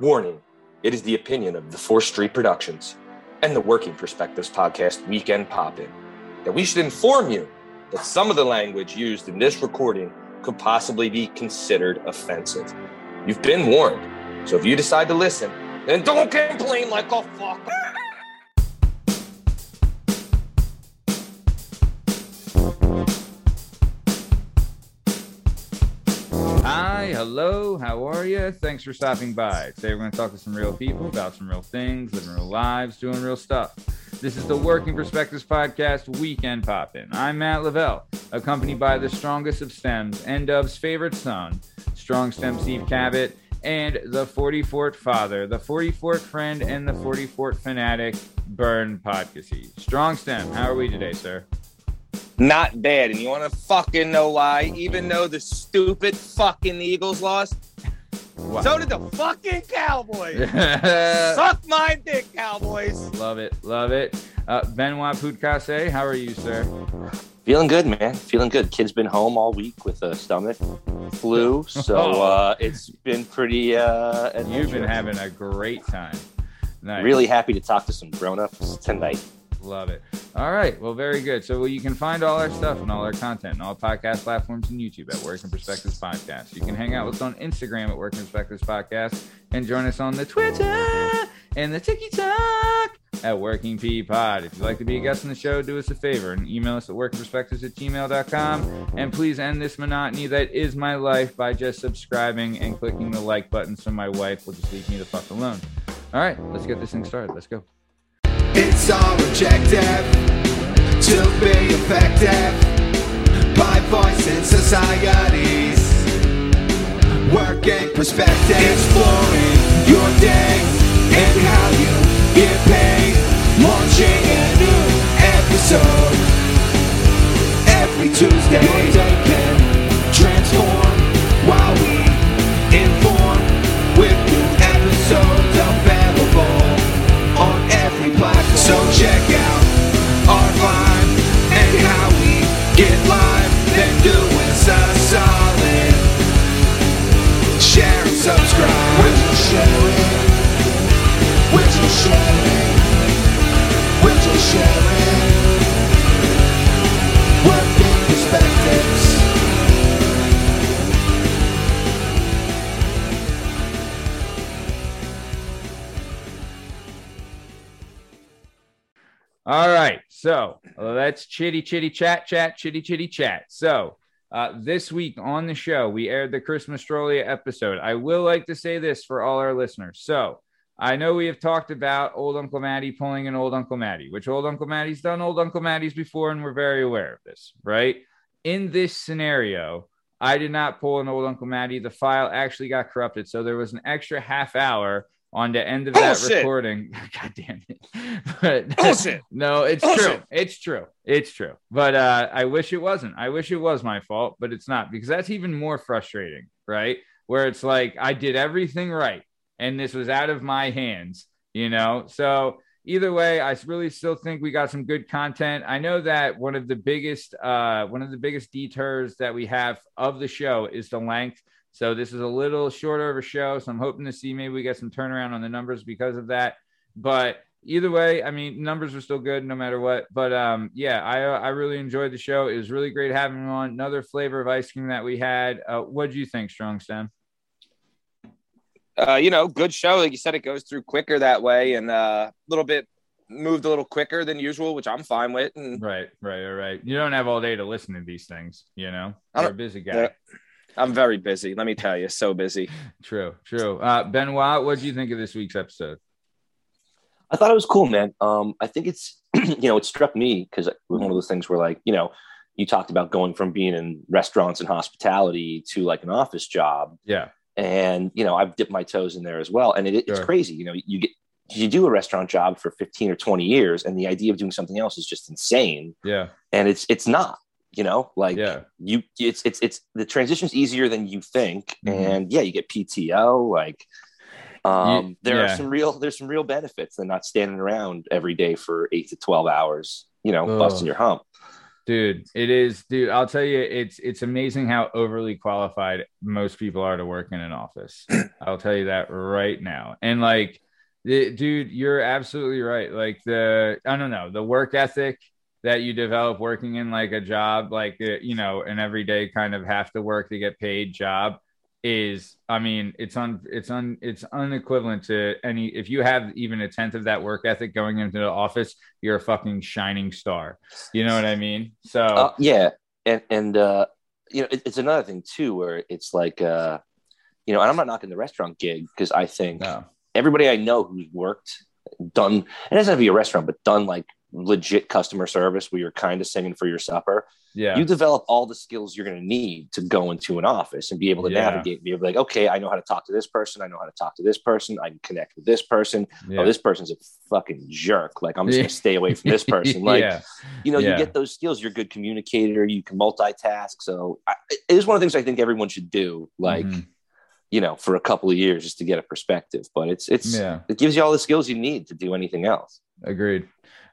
Warning it is the opinion of the 4th Street Productions and the Working Perspectives Podcast Weekend Pop In that we should inform you that some of the language used in this recording could possibly be considered offensive. You've been warned, so if you decide to listen, then don't complain like a fucker. Hi, hello, how are you? Thanks for stopping by. Today we're going to talk to some real people about some real things, living real lives, doing real stuff. This is the Working Perspectives Podcast Weekend Poppin'. I'm Matt Lavelle, accompanied by the strongest of stems and Dove's favorite son, Strong Stem Steve Cabot, and the 44th father, the 44th friend, and the 44th fanatic, Burn Podcasty. Strong Stem, how are we today, sir? Not bad. And you want to fucking know why? Even though the stupid fucking Eagles lost, Wow. so did the fucking Cowboys. Suck my dick, Cowboys. love it, love it. Uh, Benoit Poudcasse, how are you, sir? Feeling good, man. Feeling good. Kid's been home all week with a stomach flu, so uh, it's been pretty. Uh, You've been having a great time. Nice. really happy to talk to some grown-ups tonight. Love it. All right. Well, very good. So well, you can find all our stuff and all our content and all podcast platforms and YouTube at Working Perspectives Podcast. You can hang out with us on Instagram at Working Perspectives Podcast and join us on the Twitter and the TikTok at Working P Pod. If you'd like to be a guest on the show, do us a favor and email us at workingperspectives at gmail.com. And please end this monotony that is my life by just subscribing and clicking the like button so my wife will just leave me the fuck alone. All right. Let's get this thing started. Let's go. It's our objective to be effective by voicing societies. Working perspective, exploring your day and how you get paid. Launching a new episode every Tuesday. You share it? Working perspectives. All right. So let's chitty chitty chat, chat, chitty chitty chat. So uh, this week on the show, we aired the Chris Mastrolia episode. I will like to say this for all our listeners. So I know we have talked about old Uncle Matty pulling an old Uncle Matty, which old Uncle Matty's done old Uncle Matty's before, and we're very aware of this, right? In this scenario, I did not pull an old Uncle Matty. The file actually got corrupted. So there was an extra half hour on the end of that recording. God damn it. But Bullshit. no, it's Bullshit. true. It's true. It's true. But uh, I wish it wasn't. I wish it was my fault, but it's not because that's even more frustrating, right? Where it's like I did everything right and this was out of my hands, you know? So either way, I really still think we got some good content. I know that one of the biggest uh one of the biggest deters that we have of the show is the length. So this is a little shorter of a show. So I'm hoping to see maybe we get some turnaround on the numbers because of that. But either way, I mean, numbers are still good no matter what. But um, yeah, I uh, I really enjoyed the show. It was really great having on. Another flavor of ice cream that we had. Uh, what do you think, Strong Stem? Uh, you know, good show. Like you said, it goes through quicker that way and uh, a little bit moved a little quicker than usual, which I'm fine with. And Right, right, right, right. You don't have all day to listen to these things, you know. I You're a don't- busy guy. Yeah. I'm very busy. Let me tell you, so busy. True, true. Uh, Benoit, what do you think of this week's episode? I thought it was cool, man. Um, I think it's you know it struck me because it was one of those things where like you know you talked about going from being in restaurants and hospitality to like an office job, Yeah, and you know I've dipped my toes in there as well, and it, it's Sure. crazy. You know, you get you do a restaurant job for 15 or 20 years, and the idea of doing something else is just insane, yeah, and it's it's not. You know, like yeah, you it's it's it's the transition's easier than you think Mhm. and yeah you get pto like um Ye- there yeah. are some real there's some real benefits than not standing around every day for eight to 12 hours you know busting your hump dude it is dude i'll tell you it's it's amazing how overly qualified most people are to work in an office. I'll tell you that right now. And like the- dude you're absolutely right. Like the i don't know the work ethic that you develop working in like a job like uh, you know an everyday kind of have to work to get paid job is i mean it's on it's on it's unequivalent to any if you have even a tenth of that work ethic going into the office you're a fucking shining star. You know what i mean? So Uh, yeah, and and uh, you know, it, it's another thing too, where it's like, uh, you know, and I'm not knocking the restaurant gig because I think no. everybody I know who's worked, done, it doesn't have to be a restaurant, but done like legit customer service where you're kind of singing for your supper. yeah You develop all the skills you're going to need to go into an office and be able to Yeah. navigate, be able to like, okay, I know how to talk to this person. I know how to talk to this person. I can connect with this person. yeah. Oh, this person's a fucking jerk. Like, I'm just going to stay away from this person. Like, yeah you know, you get those skills. You're a good communicator. You can multitask. So I, it is one of the things I think everyone should do. Like, Mhm. you know, for a couple of years just to get a perspective. But it's it's yeah it gives you all the skills you need to do anything else. Agreed.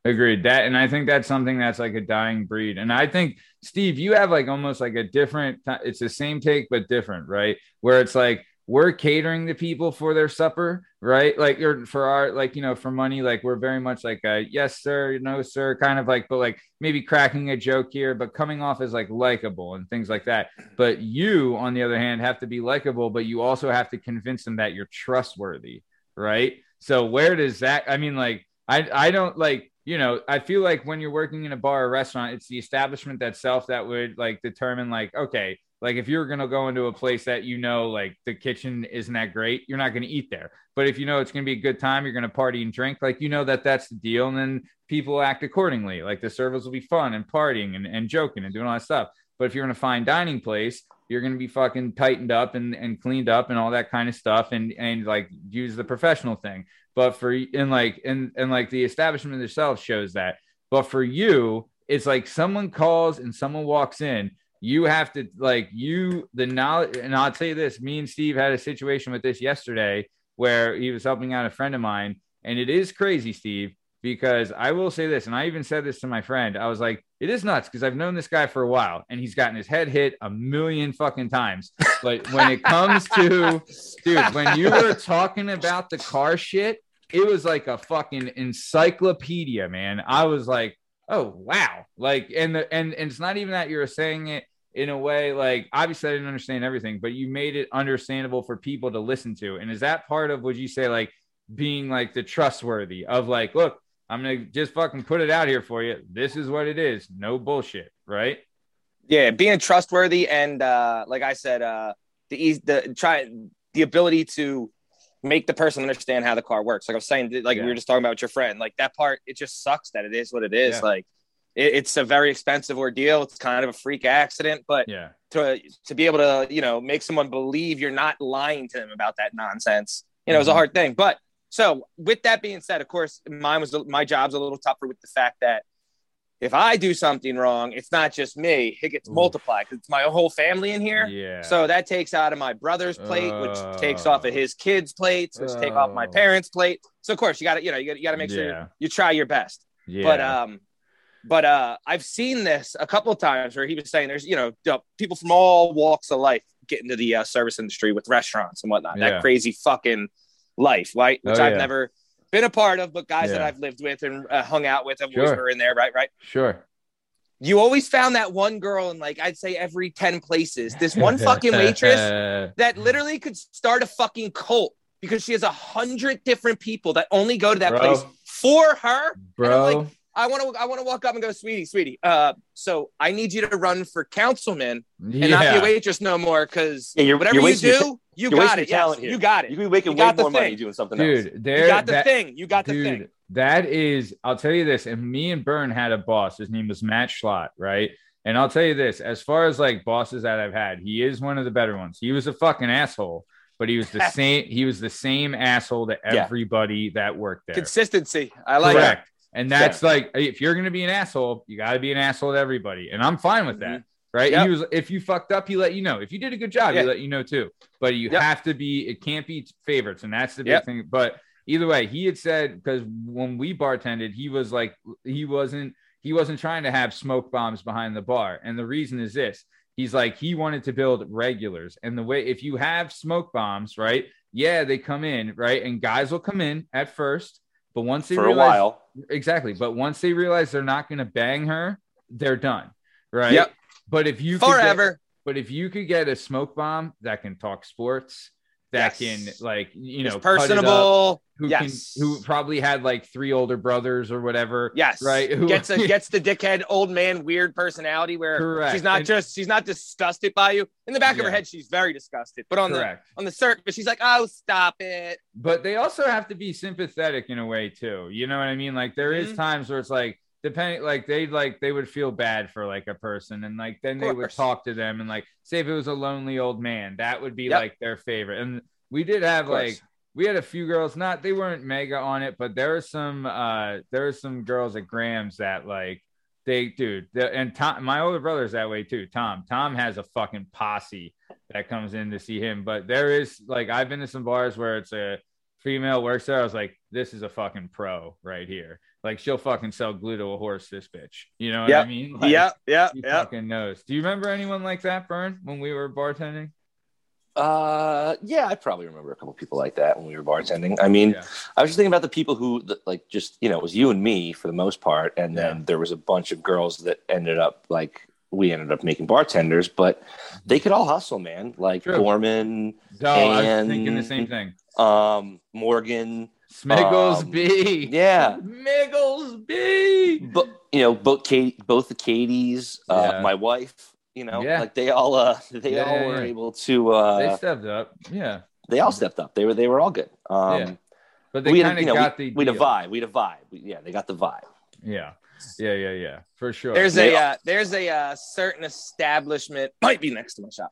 Agreed. That and I think that's something that's like a dying breed. And I think Steve, you have like almost like a different it's the same take but different, right? Where it's like we're catering to people for their supper, right? Like or for our like, you know, for money, like we're very much like a yes, sir, no, sir, kind of like, but like maybe cracking a joke here, but coming off as like likable and things like that. But you, on the other hand, have to be likable, but you also have to convince them that you're trustworthy, right? So where does that I mean, like I I don't like you know I feel like when you're working in a bar or restaurant, it's the establishment that itself that would like determine like okay, like if you're gonna go into a place that you know like the kitchen isn't that great, you're not gonna eat there. But if you know it's gonna be a good time, you're gonna party and drink, like you know that that's the deal, and then people act accordingly. Like the service will be fun and partying and, and joking and doing all that stuff. But if you're in a fine dining place, you're going to be fucking tightened up and, and cleaned up and all that kind of stuff and and like use the professional thing but for and like and and like the establishment itself shows that. But for you it's like someone calls and someone walks in. You have to like you the knowledge and i'll tell you this me and steve had a situation with this yesterday where he was helping out a friend of mine. And it is crazy steve because i will say this and i even said this to my friend. I was like it is nuts because i've known this guy for a while and he's gotten his head hit a million fucking times but when it comes to dude, when you were talking about the car shit, it was like a fucking encyclopedia, man. I was like, oh wow, like, and the and, and it's not even that you're saying it in a way like obviously I didn't understand everything, but you made it understandable for people to listen to. And is that part of would you say like being like the trustworthy of like, look, I'm gonna just fucking put it out here for you. This is what it is. No bullshit, right? Yeah, being trustworthy and uh, like I said, uh, the eas the try the ability to make the person understand how the car works. Like I was saying, like Yeah. we were just talking about with your friend, like that part, it just sucks that it is what it is. Yeah. Like it, it's a very expensive ordeal. It's kind of a freak accident, but Yeah. to to be able to you know make someone believe you're not lying to them about that nonsense, you know, it's a hard thing. But so with that being said, of course, mine was my job's a little tougher with the fact that if I do something wrong, it's not just me; it gets Oof. multiplied because it's my whole family in here. Yeah. So that takes out of my brother's plate, which Oh. takes off of his kids' plates, which take off my Oh. parents' plate. So of course you got to, you know, you got to make sure Yeah. you try your best. yeah. But um, but uh, I've seen this a couple of times where he was saying there's you know you know, people from all walks of life get into the uh, service industry with restaurants and whatnot. Yeah. That crazy fucking life, right? Which Oh, I've yeah. never been a part of, but guys that I've lived with and uh, hung out with have Sure. always were in there, right? Right. sure. You always found that one girl in like I'd say every ten places. This one fucking waitress that literally could start a fucking cult because she has a hundred different people that only go to that Bro. place for her. bro. Like, I want to I want to walk up and go, sweetie, sweetie. Uh, so I need you to run for councilman and not be a waitress no more because Yeah, you're- whatever you're you wasting your do, you got wasting it. talent Yes, here. you got it. You it. could be making You way got the more money thing. doing something else. dude. There, You got the that- thing. You got the dude, thing. that is, I'll tell you this. And me and Byrne had a boss. His name was Matt Schlott, right? And I'll tell you this: as far as like bosses that I've had, he is one of the better ones. He was a fucking asshole, but he was the same. He was the same asshole to Yeah. everybody that worked there. Consistency. I like it. Correct. And that's like, if you're gonna be an asshole, you got to be an asshole to everybody, and I'm fine with that. Mm-hmm. Right? Yep. He was. If you fucked up, he let you know. If you did a good job, Yeah. he let you know too. But you Yep. have to be. It can't be favorites, and that's the big Yep. thing. But either way, he had said because when we bartended, he was like, he wasn't. he wasn't trying to have smoke bombs behind the bar. And the reason is this he's like, he wanted to build regulars. And the way, if you have smoke bombs, right? Yeah, they come in, right? And guys will come in at first, but once they for a while. exactly, but once they realize they're not going to bang her, they're done, right? Yep. But if you could get- Forever. but if you could get a smoke bomb that can talk sports, that Yes. can like you know up, personable. who yes. can who probably had like three older brothers or whatever. Yes. Right. Who Gets a, gets the dickhead old man weird personality where Correct. she's not And- just she's not disgusted by you. In the back of her head, she's very disgusted. But on correct. the on the surface, she's like, "Oh, stop it." But they also have to be sympathetic in a way too. You know what I mean? Like there is Mhm. times where it's like depending like they like they would feel bad for like a person and like then they would talk to them and like say if it was a lonely old man, that would be Yep. like their favorite. And we did have like we had a few girls not they weren't mega on it but there were some uh there are some girls at grams that like they dude the, and tom my older brother's that way too tom tom has a fucking posse that comes in to see him but there is like i've been to some bars where it's a female works there i was like this is a fucking pro right here like she'll fucking sell glue to a horse this bitch you know what i mean Like, yeah, yep, she yep. fucking knows do you remember anyone like that burn when we were bartending Uh, yeah, I probably remember a couple people like that when we were bartending. I mean, Yeah. I was just thinking about the people who, like, just you know, it was you and me for the most part, and then Yeah. there was a bunch of girls that ended up like we ended up making bartenders, but they could all hustle, man. Like True. Gorman, no i was thinking the same thing um, Morgan, smiggles Um, b yeah, Miggles B. but you know, both Kate, both the Katies, uh, Yeah. my wife. You know, Yeah. like they all, uh, they Yeah, all yeah, were yeah. able to. Uh, they they, stepped up. Yeah. They all stepped up. They were, they were all good. Um, Yeah. But they we kind of you know, got we, the we had a deal. vibe. We had a vibe. We, yeah, they got the vibe. Yeah. Yeah, yeah, yeah. For sure. There's They a uh, there's a uh, certain establishment might be next to my shop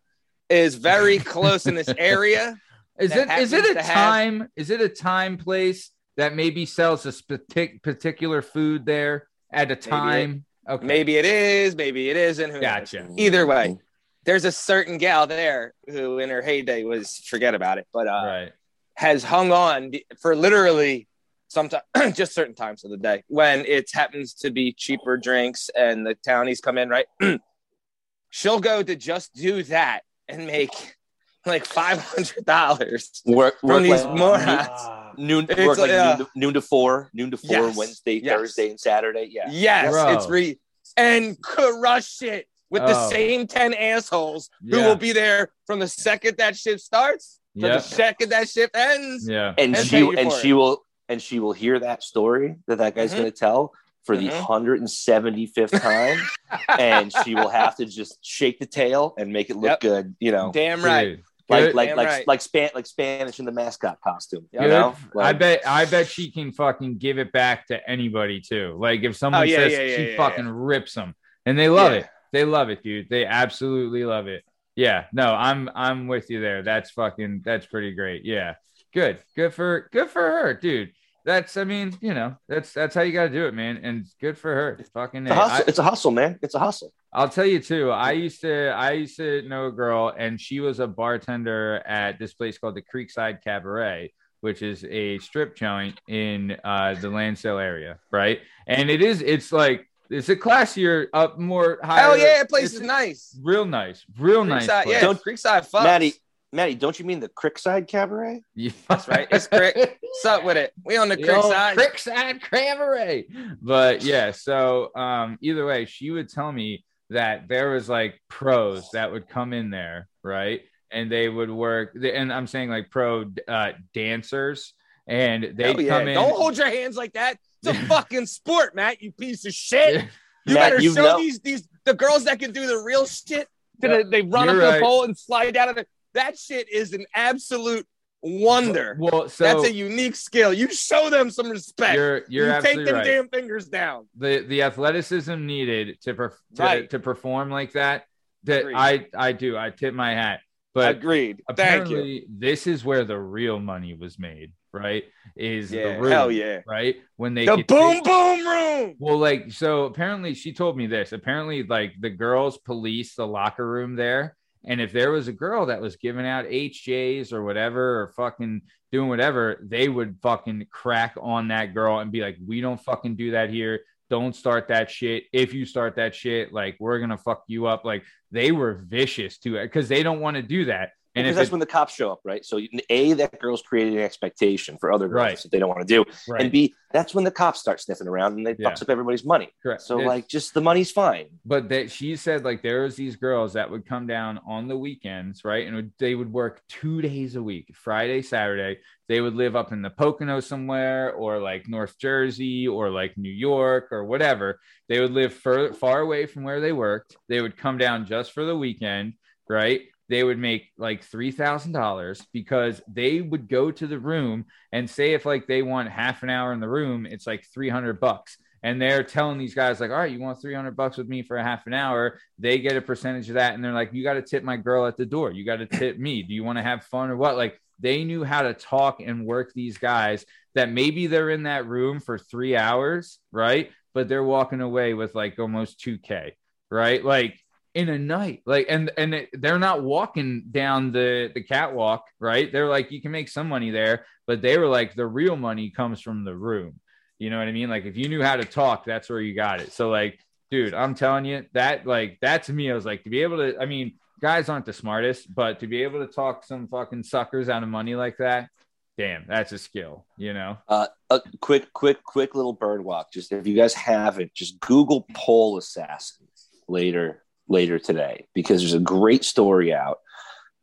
is very close in this area. Is it is it a to have- time is it a time place that maybe sells a spe- particular food there at a time? Okay. Maybe it is, maybe it isn't. Who knows? Gotcha. Either way, there's a certain gal there who, in her heyday, was forget about it, but uh, Right. has hung on for literally sometimes just certain times of the day when it happens to be cheaper drinks and the townies come in, right? She'll go to just do that and make like five hundred dollars. Work, From work these like morons. noon, It's work like like, uh, noon, to, noon to four, noon to four, Yes. Wednesday, Yes. Thursday, and Saturday. Yeah. Yes, Bro. it's re and crush it with the Oh. same ten assholes who will be there from the second that shift starts to the second that shift ends. Yeah. And, And she pay and for she will and she will hear that story that that guy's Mhm. going to tell for the Mhm. 175th time, and she will have to just shake the tail and make it look Yep. good. You know, Damn right. Dude, like like like right. like span like Spanish in the mascot costume. You good. know, I bet I bet she can fucking give it back to anybody too. Like if someone Oh, yeah, says yeah, yeah, she yeah, fucking rips them and they love Yeah. it. They love it, dude. They absolutely love it. Yeah, no, I'm I'm with you there. That's fucking that's pretty great. Yeah. Good. Good for good for her, dude. That's I mean, you know, that's that's how you gotta do it, man. And good for her. Fucking it's a A. hustle. I, it's a hustle, man. It's a hustle. I'll tell you too. I used to I used to know a girl and she was a bartender at this place called the Creekside Cabaret, which is a strip joint in uh, the Lansdale area, right? And it is it's like it's a classier, up more higher. Hell yeah, that place it's is nice. Real nice, real nice. Place. yeah, Don't- Creekside fucks. Maddie, Maddie, don't you mean the Crickside Cabaret? Yeah. That's right. It's Crick. What's up with it? We on the The creek old. Creekside Cabaret. But yeah, so um, either way, she would tell me that there was like pros that would come in there, right? And they would work, and I'm saying like pro uh, dancers, and they Hell would yeah. come in. Don't hold your hands like that. It's a fucking sport, Matt. You piece of shit. You Matt, better you show know- these these the girls that can do the real shit. They, they run You're up right. the pole and slide down. The, that shit is an absolute wonder. Well, so That's a unique skill. You show them some respect. you're you're you take them right. damn fingers down. the the athleticism needed to perf- to, Right. to perform like that. That Agreed. I I do. I tip my hat. But Agreed. Thank apparently, you. this is where the real money was made. Right? Is Yeah. the room, Hell yeah. right when they The boom take- boom room. Well, like so apparently she told me this. Apparently, like the girls police the locker room there. And if there was a girl that was giving out HJs or whatever or fucking doing whatever, they would fucking crack on that girl and be like, We don't fucking do that here. don't start that shit. If you start that shit, like we're gonna fuck you up. Like they were vicious to it because they don't want to do that. And because that's it, when the cops show up, right? So a that girl's creating an expectation for other girls Right. that they don't want to do, right, and b that's when the cops start sniffing around and they Yeah. fucks up everybody's money. correct. So It's- like, just the money's fine. but that she said like there was these girls that would come down on the weekends right and would, they would work two days a week friday saturday they would live up in the pocono somewhere or like north jersey or like new york or whatever they would live far, far away from where they worked they would come down just for the weekend right they would make like $3000 because they would go to the room and say if like they want half an hour in the room it's like 300 bucks. And they're telling these guys like all right you want 300 bucks with me for a half an hour? They get a percentage of that and they're like you got to tip my girl at the door. You got to tip me. Do you want to have fun or what? Like they knew how to talk and work these guys that maybe they're in that room for three hours right? But they're walking away with like almost 2k right? Like in a night like and and it- they're not walking down the the catwalk right they're like you can make some money there but they were like the real money comes from the room you know what I mean? Like if you knew how to talk, that's where you got it. So like, dude, I'm telling you that like that to me, I was like to be able to. I mean, guys aren't the smartest, but to be able to talk some fucking suckers out of money like that, damn, that's a skill. You know? Uh, a quick, quick, quick little bird walk. Just if you guys haven't, just Google pole assassin later later today because there's a great story out.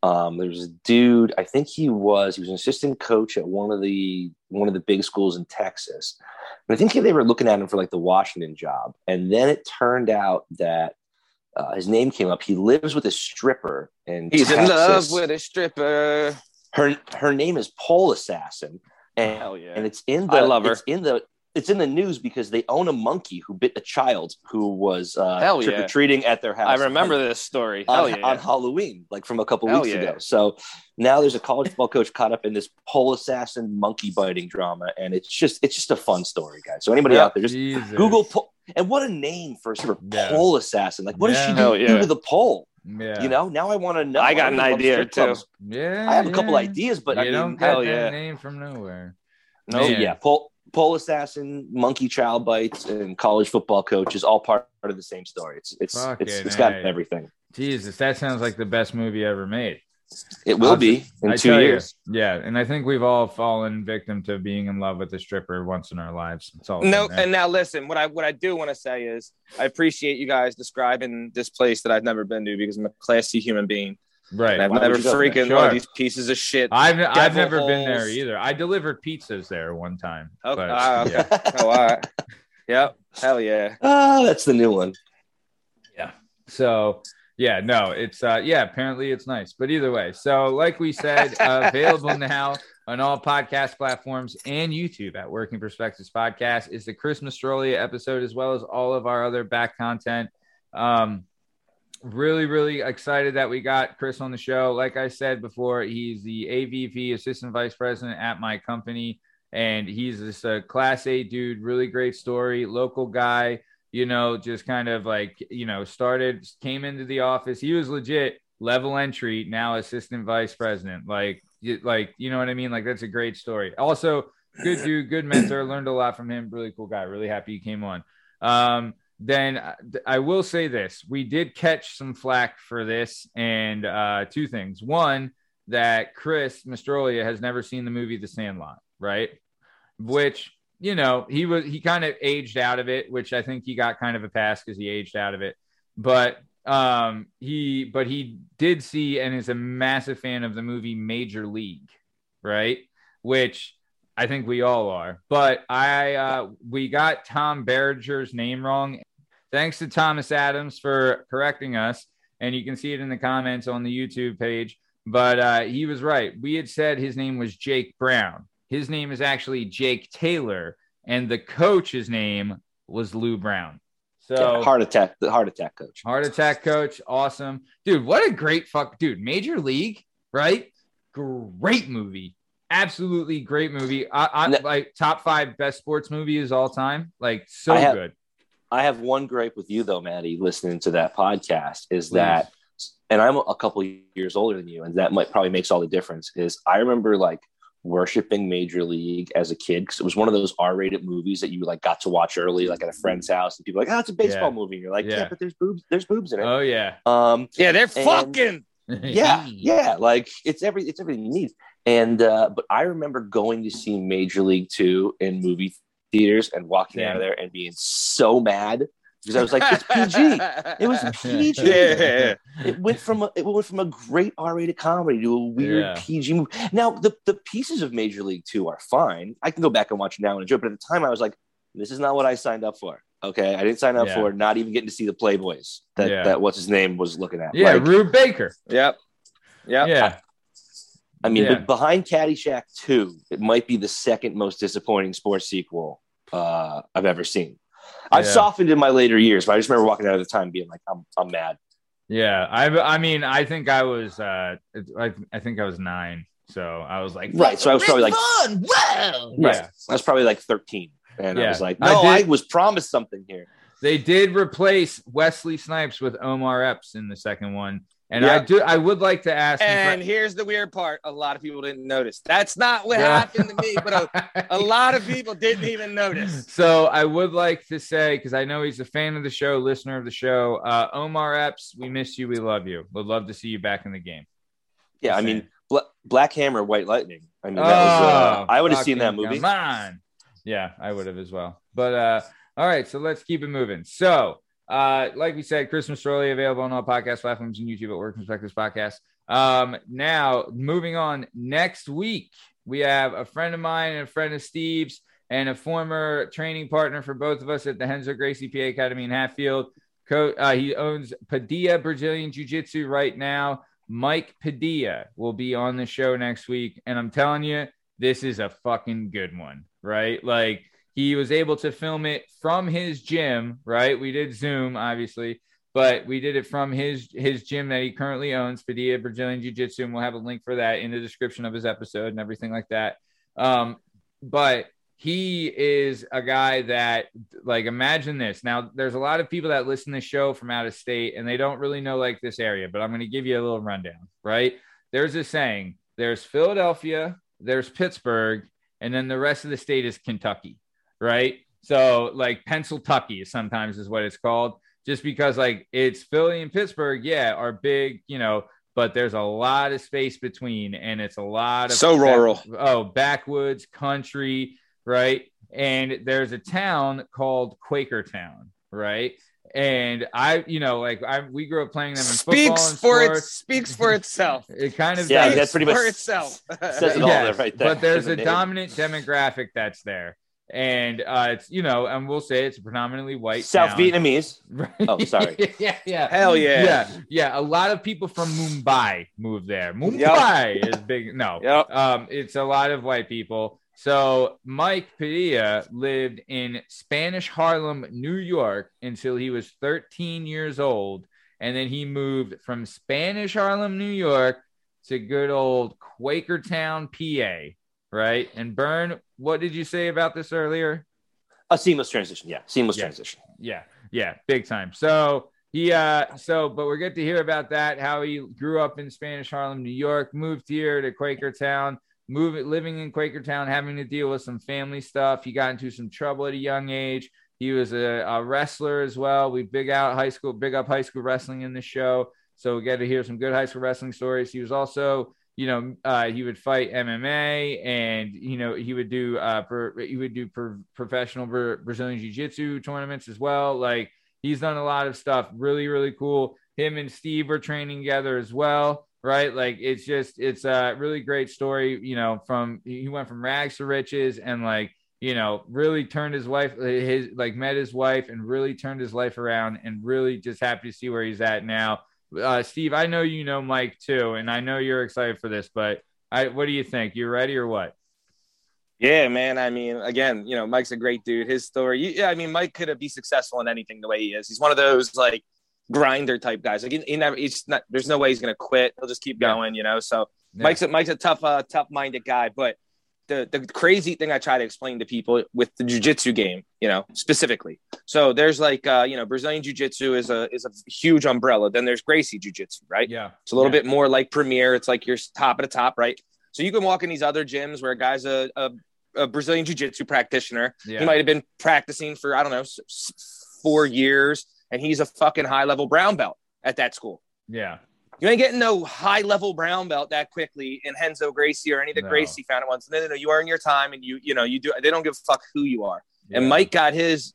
Um, there's a dude. I think he was he was an assistant coach at one of the one of the big schools in Texas. And I think they were looking at him for like the Washington job. And then it turned out that uh, his name came up. He lives with a stripper and He's in love with a stripper. her. Her name is Pole Assassin, and yeah. and it's in the I love her. It's in the it's in the news because they own a monkey who bit a child who was uh, Hell yeah. trick or treating at their house. I remember on, this story. Hell on, yeah. on Halloween, like from a couple Hell weeks yeah. ago. So now there's a college football coach caught up in this pole assassin monkey biting drama, and it's just it's just a fun story, guys. So anybody Yeah. out there, just Jesus. Google pole. And what a name for a stripper, Yeah. pole assassin! Like, what does she do, yeah. do to the pole? Yeah. You know, now I want to know. I got don't an idea, too. clubs. Yeah. I have a couple ideas, but you I mean, don't get hell that yeah. name from nowhere. No, Man. yeah, pole, pole assassin, monkey child bites, and college football coach is all part of the same story. It's it's it's, Fucking it's got A. everything. Jesus, that sounds like the best movie ever made. It will I'll be in I two tell you, years. yeah, and I think we've all fallen victim to being in love with a stripper once in our lives. It's all No, and now listen. What I what I do want to say is I appreciate you guys describing this place that I've never been to because I'm a classy human being right. and I've Why never would you go there? freaking one of these pieces of shit. I've I've devil never been there either. I delivered pizzas there one time. Okay, but, ah, okay. yeah. oh, all right. Yep. Hell yeah. Ah, that's the new one. Yeah. So yeah, no, it's uh yeah, apparently it's nice. But either way, so like we said, uh, available now on all podcast platforms and YouTube at Working Perspectives Podcast is the Chris Mastrolia episode as well as all of our other back content. Um really really excited that we got Chris on the show. Like I said before, he's the AVP assistant vice president at my company and he's just a class A dude, really great story, local guy you know, just kind of like, you know, started, came into the office. He was legit level entry, now assistant vice president. Like, like, you know what I mean? Like, that's a great story. Also, good dude, good mentor. Learned a lot from him. Really cool guy. Really happy he came on. Um, then uh, I will say this: we did catch some flack for this, and uh, two things. One, that Chris Mastrolia has never seen the movie The Sandlot, right? Which you know he was he kind of aged out of it, which I think he got kind of a pass because he aged out of it. But um, he but he did see and is a massive fan of the movie Major League, right? Which I think we all are. But I uh, we got Tom Berenger's name wrong. Thanks to Thomas Adams for correcting us, and you can see it in the comments on the YouTube page. But uh, he was right. We had said his name was Jake Brown. His name is actually Jake Taylor, and the coach's name was Lou Brown. So Yeah, heart attack, the heart attack coach. Heart attack coach, awesome. Dude, what a great fuck dude. Major League, right? Great movie. Absolutely great movie. I, I like top five best sports movies all time. Like so have- good. I have one gripe with you though, Maddie, listening to that podcast is Please. that, and I'm a couple years older than you, and that might probably makes all the difference. Is I remember like worshiping Major League as a kid because it was one of those R-rated movies that you like got to watch early, like at a friend's house, and people were like, "Oh, it's a baseball Yeah. movie." And you're like, yeah. Yeah. but there's boobs. There's boobs in it." Oh yeah. um, Yeah, they're And- fucking. yeah, yeah, like it's every it's everything you need. And uh, but I remember going to see Major League Two in movie theaters and walking out of there and being so mad because I was like, "It's PG." It was PG. Yeah. It went from a, it went from a great R-rated comedy to a weird Yeah. PG movie. Now the the pieces of Major League Two are fine. I can go back and watch it now and enjoy. it. But at the time, I was like, "This is not what I signed up for." Okay, I didn't sign up Yeah. for not even getting to see the Playboys that Yeah. that what's his name was looking at. Yeah, Like, Rube Baker. Yep. Yep. Yeah. I mean, Yeah. behind Caddyshack 2, it might be the second most disappointing sports sequel uh, I've ever seen. I've Yeah. softened in my later years, but I just remember walking out of the time being like, I'm, I'm mad. Yeah. I I mean, I think I was uh I, I think I was nine. So I was like, Right. So I was probably like, Fun. Wow. Yeah. I was probably like 13. And I was like, I no, I, did- was promised something here. They did replace Wesley Snipes with Omar Epps in the second one. And Yeah. I do I would like to ask And here's the weird part: a lot of people didn't notice. That's not what Yeah. happened to me, but a, a lot of people didn't even notice. So I would like to say, because I know he's a fan of the show, listener of the show, uh, Omar Epps, we miss you, we love you. Would love to see you back in the game. Yeah. I Just mean, saying. Bla- Black Hammer, White Lightning. I mean, that was, uh, Oh, I would have seen that movie. Come on. Yeah, I would have as well. But uh, all right, so let's keep it moving. So, uh, like we said, Chris Mastrolia available on all podcast platforms and YouTube at Work Perspectives Podcast. Um, now moving on, next week we have a friend of mine and a friend of Steve's and a former training partner for both of us at the Renzo Gracie PA Academy in Hatfield. Co- uh, he owns Padilla Brazilian Jiu Jitsu right now. Mike Padilla will be on the show next week. And I'm telling you, this is a fucking good one, right? Like he was able to film it from his gym, right? We did Zoom, obviously, but we did it from his his gym that he currently owns, Padilla Brazilian Jiu Jitsu. And we'll have a link for that in the description of his episode and everything like that. Um, but he is a guy that like imagine this now there's a lot of people that listen to the show from out of state and they don't really know like this area but i'm going to give you a little rundown right there's a saying there's philadelphia there's pittsburgh and then the rest of the state is kentucky right so like pennsyltucky sometimes is what it's called just because like it's philly and pittsburgh yeah are big you know but there's a lot of space between and it's a lot of So rural. oh backwoods country right and there's a town called quakertown right and i you know like i we grew up playing them in football Speaks and for it. Speaks for itself. it kind of Yeah, does. that's pretty much- for itself. Says it all there, right there. but there's a the dominant demographic that's there and uh it's you know and we'll say it's a predominantly white South town. Vietnamese. Right. Oh, sorry. yeah yeah Hell yeah. yeah yeah a lot of people from mumbai moved there mumbai is big no Yep. um, it's a lot of white people. So Mike Padilla lived in Spanish Harlem, New York, until he was 13 years old, and then he moved from Spanish Harlem, New York, to good old Quakertown, PA. Right? And Byrne, what did you say about this earlier? A seamless transition. Yeah. Seamless Yeah. transition. Yeah, yeah, big time. So he uh so but we're good to hear about that, how he grew up in Spanish Harlem, New York, moved here to Quakertown, moving living in Quakertown, having to deal with some family stuff. He got into some trouble at a young age. He was a, a wrestler as well. We big out high school, big up high school wrestling in the show. So we get to hear some good high school wrestling stories. He was also you know, uh, he would fight MMA, and you know, he would do uh, per, he would do per, professional Bra- Brazilian Jiu Jitsu tournaments as well. Like he's done a lot of stuff, really, really cool. Him and Steve were training together as well, right? Like it's just it's a really great story. You know, from he went from rags to riches, and like you know, really turned his wife, his like met his wife, and really turned his life around, and really just happy to see where he's at now uh, Steve, I know you know Mike too, and I know you're excited for this, but I, what do you think? You ready or what? Yeah, man. I mean, again, you know, Mike's a great dude. His story, yeah, I mean, Mike could have be successful in anything the way he is. He's one of those like grinder type guys. Like he, he never, he's not. There's no way he's gonna quit. He'll just keep going, you know. So Yeah. Mike's a, Mike's a tough, uh, tough minded guy. But the the crazy thing I try to explain to people with the jujitsu game, you know, specifically. So there's like, uh, you know, Brazilian jiu-jitsu is a is a huge umbrella. Then there's Gracie jiu-jitsu, right? yeah, It's a little Yeah. bit more like Premier. It's like you're top of the top, right? So you can walk in these other gyms where a guy's a, a, a Brazilian Jiu Jitsu practitioner. Yeah. He might have been practicing for, I don't know, four years, and he's a fucking high level brown belt at that school. Yeah. You ain't getting no high level brown belt that quickly in Renzo Gracie or any of the No. Gracie found ones. No, no, no. You earn your time and you, you know, you do, they don't give a fuck who you are. yeah. And Mike got his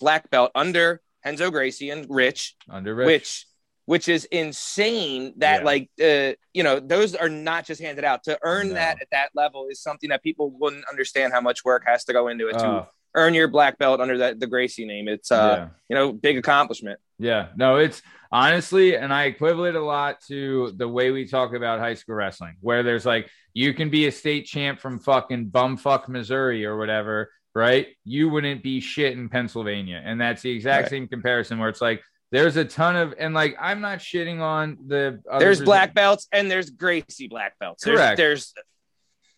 black belt under Renzo Gracie and Rich, under Rich. which which is insane that Yeah. like uh, you know those are not just handed out to earn No. that at that level is something that people wouldn't understand how much work has to go into it to Oh, earn your black belt under that the Gracie name it's uh yeah. you know big accomplishment Yeah, no, it's honestly, and I equivalent a lot to the way we talk about high school wrestling, where there's like, you can be a state champ from fucking bumfuck Missouri or whatever, right? You wouldn't be shit in Pennsylvania. And that's the exact Right. same comparison where it's like, there's a ton of, and like, I'm not shitting on the, other there's black belts and there's Gracie black belts there's, Correct. there's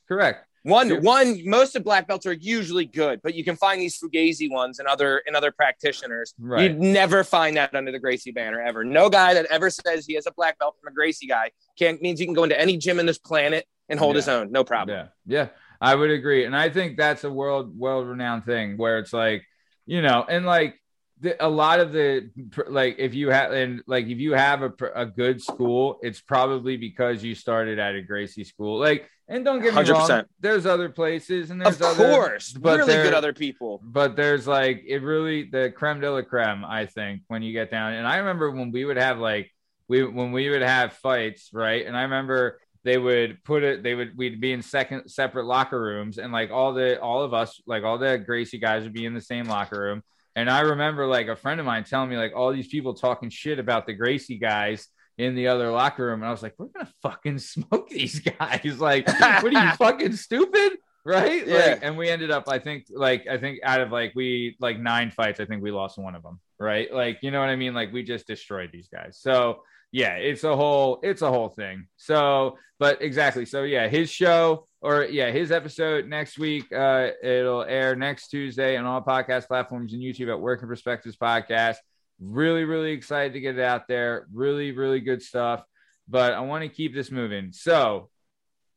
correct. One There- one most of black belts are usually good but you can find these fugazi ones and other and other practitioners Right. You'd never find that under the Gracie banner ever. No guy that ever says he has a black belt from a Gracie guy can means he can go into any gym in this planet and hold Yeah. his own. No problem. Yeah, yeah, I would agree, and I think that's a world world renowned thing where it's like, you know, and like the, a lot of the like if you have and like if you have a, a good school, it's probably because you started at a Gracie school. Like, and don't get me wrong, 100%. there's other places and Of there's other, course. but really there- good other people. but there's like it really the creme de la creme i think when you get down and i remember when we would have like we when we would have fights right and i remember they would put it they would we'd be in second separate locker rooms and like all the all of us like all the gracie guys would be in the same locker room and i remember like a friend of mine telling me like all these people talking shit about the gracie guys in the other locker room. And i was like we're gonna fucking smoke these guys. Like what are you fucking stupid? Right? Yeah. like and we ended up i think like i think out of like we like nine fights i think we lost one of them. Right? Like you know what i mean? Like we just destroyed these guys. So yeah it's a whole it's a whole thing. So but exactly. So yeah his show or yeah his episode next week uh it'll air next tuesday on all podcast platforms and youtube at working perspectives podcast really really excited to get it out there really really good stuff but i want to keep this moving so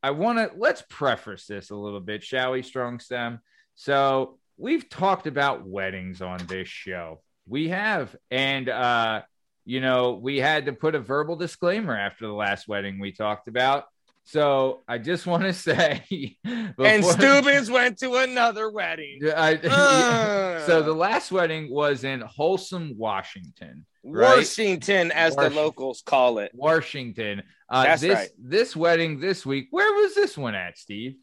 I want to let's preface this a little bit, shall we, Strong Stem? So we've talked about weddings on this show. We have, and uh, you know, we had to put a verbal disclaimer after the last wedding we talked about. So I just want to say, And before- Stubbins went to another wedding. I- Uh. so the last wedding was in Wholesome, Washington. right? Washington, as the locals call it. Washington. Uh, That's this right. this wedding this week. Where was this one at, Steve?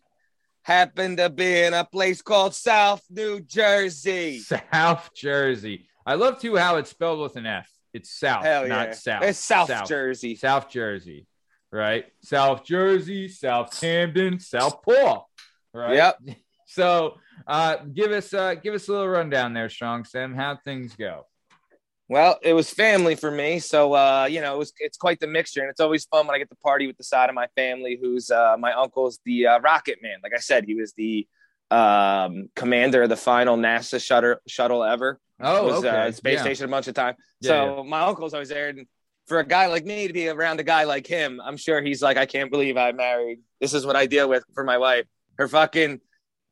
Happened to be in a place called South New Jersey. South Jersey. I love too how it's spelled with an F. It's South, Hell yeah. not South. It's South, Jersey. South Jersey, right? South Jersey, South Camden, South Paul, right? Yep. So, uh, give us uh, give us a little rundown there, Strong Sam. How things go? Well, it was family for me, so uh, you know it was. It's quite the mixture, and it's always fun when I get to party with the side of my family. Who's uh, my uncle's the uh, Rocket Man. Like I said, he was the um, commander of the final NASA shuttle shuttle ever. Oh, was okay. uh, space Yeah. station a bunch of time. Yeah, so my uncle's always there, and for a guy like me to be around a guy like him, I'm sure he's like, I can't believe I married. This is what I deal with for my wife. Her fucking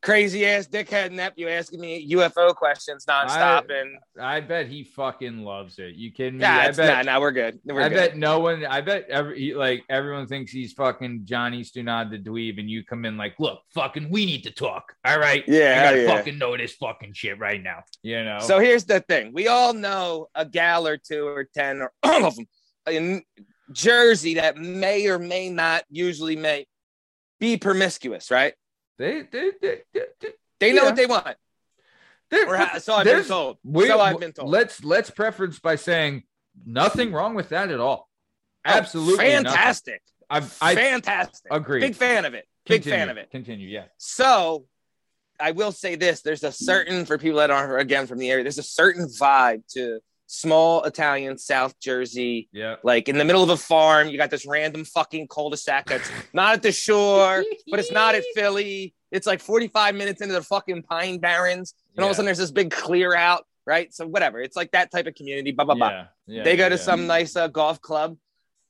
crazy ass dickhead nephew asking me UFO questions nonstop, and I bet he fucking loves it. You kidding me? yeah, I bet. nah, nah, we're good. We're I good. bet no one. I bet every like everyone thinks he's fucking Johnny Stunad the dweeb, and you come in like, look, fucking, we need to talk. All right, Yeah, I gotta yeah. fucking know this fucking shit right now. You know. So here's the thing: we all know a gal or two or ten or all of them in Jersey that may or may not, usually may be promiscuous, right? they, they, they, they, they know Yeah. what they want, ha- so I've been told. we- so I've been told. Let's let's preference by saying nothing wrong with that at all. Oh, Absolutely, nothing. fantastic, I, fantastic. agree. Big fan of it. Big Continue, fan of it. Continue. Yeah. So I will say this: there's a certain for people that aren't again from the area. There's a certain vibe to small Italian South Jersey. Yeah. Like in the middle of a farm, you got this random fucking cul-de-sac that's not at the shore, but it's not at Philly. It's like 45 minutes into the fucking Pine Barrens, and all of a sudden there's this big clear out, right? So whatever. It's like that type of community. Blah blah blah. Yeah. yeah, they go to yeah. some nice uh, golf club,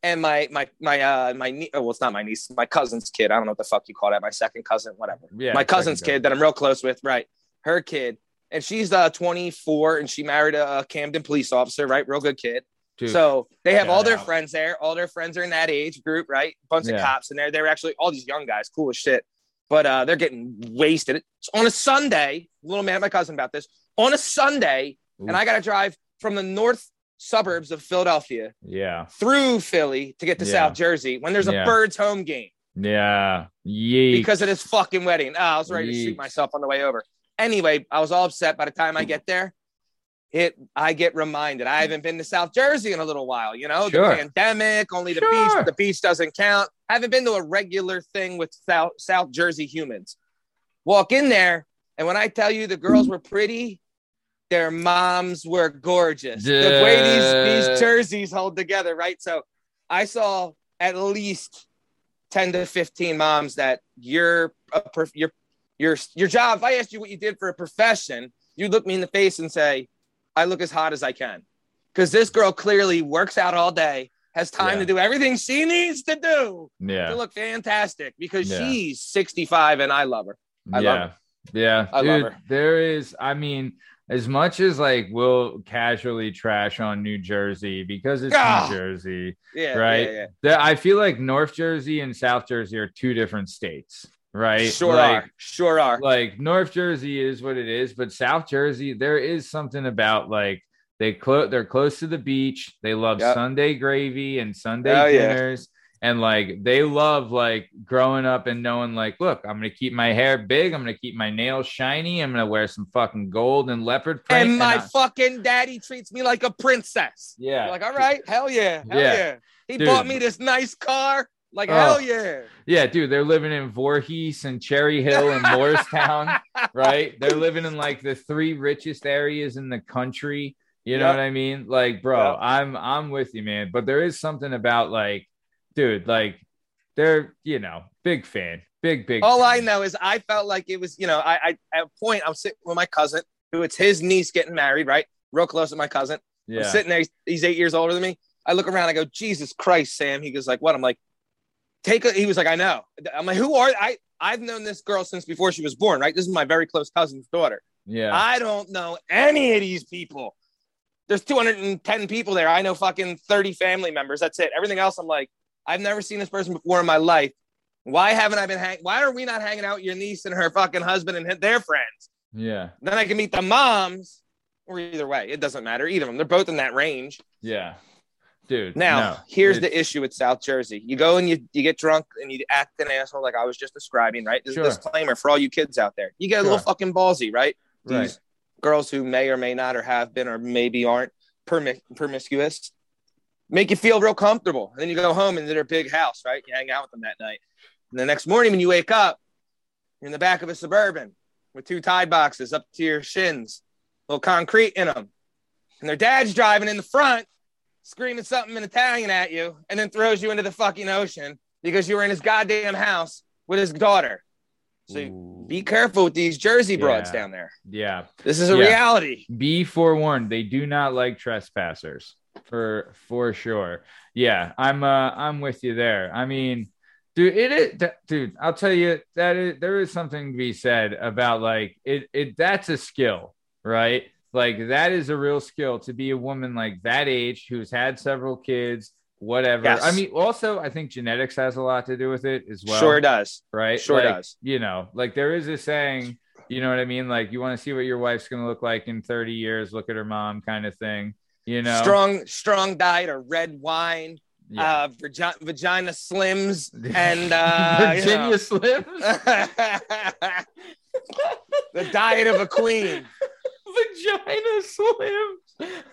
and my my my uh my nie- oh, well, it's not my niece, my cousin's kid. I don't know what the fuck you call that. My second cousin, whatever. Yeah, my cousin's kid that I'm real close with, right? Her kid, and she's uh 24, and she married a, Camden police officer, right? Real good kid. Dude, So they have all their out. friends there. All their friends are in that age group, right? Bunch Yeah. of cops in there. They're actually all these young guys, cool as shit. But uh, they're getting wasted. It's on a Sunday. A little mad at my cousin about this. On a Sunday, and I got to drive from the north suburbs of Philadelphia yeah, through Philly to get to Yeah. South Jersey when there's a Yeah. Birds home game yeah, yeet. because of this fucking wedding. Oh, I was ready to shoot myself on the way over. Anyway, I was all upset by the time I get there. It I get reminded I haven't been to South Jersey in a little while, you know, Sure. the pandemic, only the Sure. beach, the beach doesn't count. haven't been to a regular thing with South South Jersey humans. Walk in there, and when I tell you the girls were pretty, their moms were gorgeous. The way these these jerseys hold together, right? So I saw at least 10 to 15 moms that your a prof- your your your job if i asked you what you did for a profession you'd look me in the face and say i look as hot as i can because this girl clearly works out all day has time Yeah. to do everything she needs to do yeah, to look fantastic because Yeah. she's 65 and i love her I yeah, love yeah. I Dude, love her. There is, I mean, as much as like we'll casually trash on New Jersey because it's Ah. New Jersey, yeah Right. yeah, yeah. I feel like North Jersey and South Jersey are two different states, right? sure like, are sure are like North Jersey is what it is, but South Jersey, there is something about like they clo- they're close to the beach. They love Yep. Sunday gravy and Sunday Oh, yeah. dinners. And like they love like growing up and knowing like, look, I'm gonna keep my hair big, I'm gonna keep my nails shiny, I'm gonna wear some fucking gold and leopard print. and my I- fucking daddy treats me like a princess yeah, You're like all right hell yeah hell Yeah. yeah, he Dude. bought me this nice car like Oh. hell yeah yeah, dude, they're living in Voorhees and Cherry Hill and Moorestown. right? They're living in like the three richest areas in the country. You know what I mean? Like, bro, Yep. I'm I'm with you, man. But there is something about like, dude, like they're you know big fan, big big. All I know is I felt like it was, you know, I, I at a point I'm sitting with my cousin, who it's his niece getting married, right? Real close to my cousin. I'm Yeah, sitting there, he's, he's eight years older than me. I look around, I go, Jesus Christ, Sam. He goes like, what? I'm like, take a. He was like, I know. I'm like, who are I? I've known this girl since before she was born, right? This is my very close cousin's daughter. yeah, I don't know any of these people. There's 210 people there. I know fucking 30 family members. That's it. Everything else, I'm like, I've never seen this person before in my life. Why haven't I been hang? Why are we not hanging out with your niece and her fucking husband and their friends? yeah, Then I can meet the moms. Or either way, it doesn't matter. Either of them. They're both in that range. yeah, dude. Now, no, here's it's- the issue with South Jersey. You go and you, you get drunk and you act an asshole like I was just describing, right? This Sure. is a disclaimer for all you kids out there. You get a little fucking ballsy, right? These right. girls who may or may not or have been or maybe aren't permi- promiscuous make you feel real comfortable. And then you go home into their big house, right? You hang out with them that night. And the next morning when you wake up, you're in the back of a suburban with two tide boxes up to your shins, little concrete in them. And their dad's driving in the front, screaming something in Italian at you, and then throws you into the fucking ocean because you were in his goddamn house with his daughter. So Ooh. be careful with these Jersey broads Yeah. down there. yeah. This is a Yeah. reality. Be forewarned, they do not like trespassers for for sure. Yeah, I'm uh I'm with you there. I mean, dude, it is dude, I'll tell you that is, there is something to be said about like it it that's a skill, right? Like that is a real skill to be a woman like that age who's had several kids, whatever. Yes. I mean, also I think genetics has a lot to do with it as well sure does. right? Sure Like, does. You know, like there is a saying, you know what I mean? Like you want to see what your wife's going to look like in 30 years, look at her mom kind of thing, you know? Strong, strong diet or red wine, Yeah. uh, vagina, vagina slims, and uh, you Virginia know. Slims. the diet of a queen. Vagina Slims.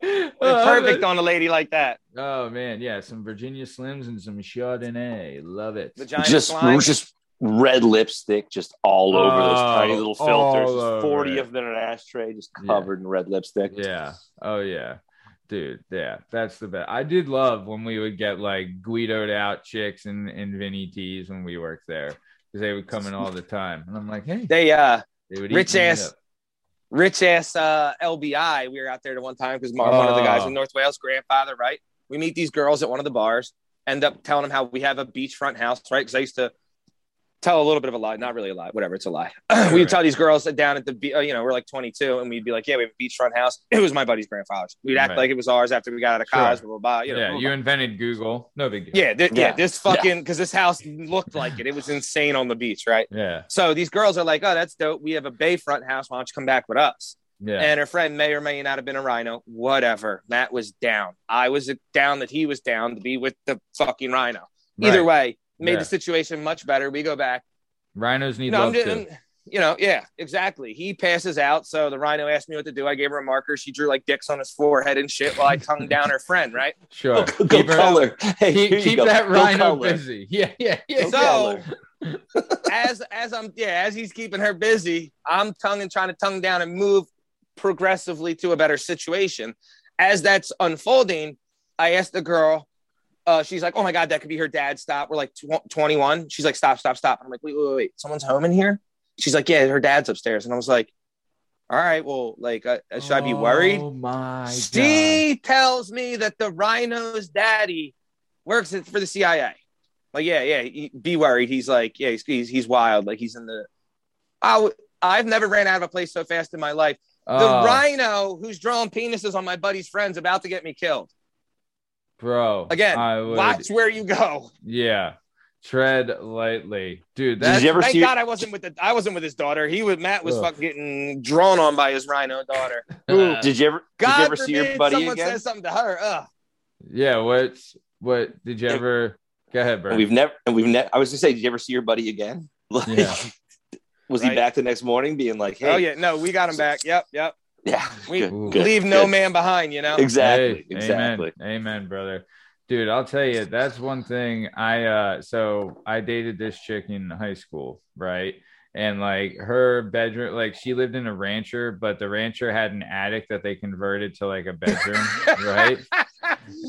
They're Oh, perfect on a lady like that. Oh man, yeah, some Virginia Slims and some Chardonnay. Love it. Vagina just slime. just red lipstick just all over those Oh, tiny little filters. all 40 it. of them in an ashtray, just Yeah. covered in red lipstick. Yeah. Oh yeah. Dude, yeah, that's the best. I did love when we would get like Guidoed out chicks and, and Vinny T's when we worked there because they would come in all the time. And I'm like, hey, They uh they would eat rich ass- rich ass uh LBI. We were out there the one time because one of the guys Oh. in North Wales, grandfather, right? We meet these girls at one of the bars, end up telling them how we have a beachfront house, right? Because I used to tell a little bit of a lie, not really a lie, whatever, it's a lie. We'd tell these girls down at the, be- uh, you know, we're like 22, and we'd be like, yeah, we have a beachfront house. It was my buddy's grandfather's. We'd act Right. like it was ours after we got out of Sure. college, blah, blah, blah. You know, yeah, blah, you invented Google. No big deal. yeah, thi- yeah, Yeah. this fucking, because this house looked like it. It was insane on the beach, right? Yeah. So these girls are like, oh, that's dope. We have a bayfront house. Why don't you come back with us? Yeah. And her friend may or may not have been a rhino. Whatever. Matt was down. I was down that he was down to be with the fucking rhino. Either Right. way, made Yeah. the situation much better. We go back. Rhinos need You know, love I'm just, too. You know, yeah, exactly. He passes out. So the rhino asked me what to do. I gave her a marker. She drew like dicks on his forehead and shit while I tongued down her friend, right? Sure. Go, go Keep her- color. Hey, Keep, keep that Go rhino color. busy. Yeah, yeah, yeah. Go So as as I'm yeah, as he's keeping her busy, I'm tonguing trying to tongue down and move progressively to a better situation. As that's unfolding, I asked the girl, uh, she's like, "Oh my god, that could be her dad." Stop. We're like tw- 21. She's like, "Stop, stop, stop." I'm like, "Wait, wait, wait, wait. Someone's home in here?" She's like, "Yeah, her dad's upstairs." And I was like, "All right, well, like, uh, should I be worried?" Oh my She tells me that the rhino's daddy works for the CIA. Like, yeah, yeah, he- be worried. He's like, yeah, he's, he's, he's wild. Like, he's in the. I w- I've never ran out of a place so fast in my life. The Oh, rhino who's drawing penises on my buddy's friends about to get me killed. Bro. Again, I would, Watch where you go. Yeah. Tread lightly. Dude, Did you ever Thank see? God I wasn't with the I wasn't with his daughter. He was Matt was Ugh. fucking getting drawn on by his rhino daughter. uh, Did you ever? did you ever see your buddy someone again? says something to her. Ugh. yeah, what's what did you ever go ahead, bro? We've never. And we've never. I was gonna say, did you ever see your buddy again? Like, Yeah. was Right. he back the next morning, being like, "Hey, Oh yeah, no, we got him back. Yep, yep. Yeah, We good, Ooh. good, leave no good." man behind. You know. Exactly, Hey, exactly. Amen. Amen, brother. Dude, I'll tell you, that's one thing I uh so I dated this chick in high school, right? And like her bedroom, like she lived in a rancher, but the rancher had an attic that they converted to like a bedroom, right?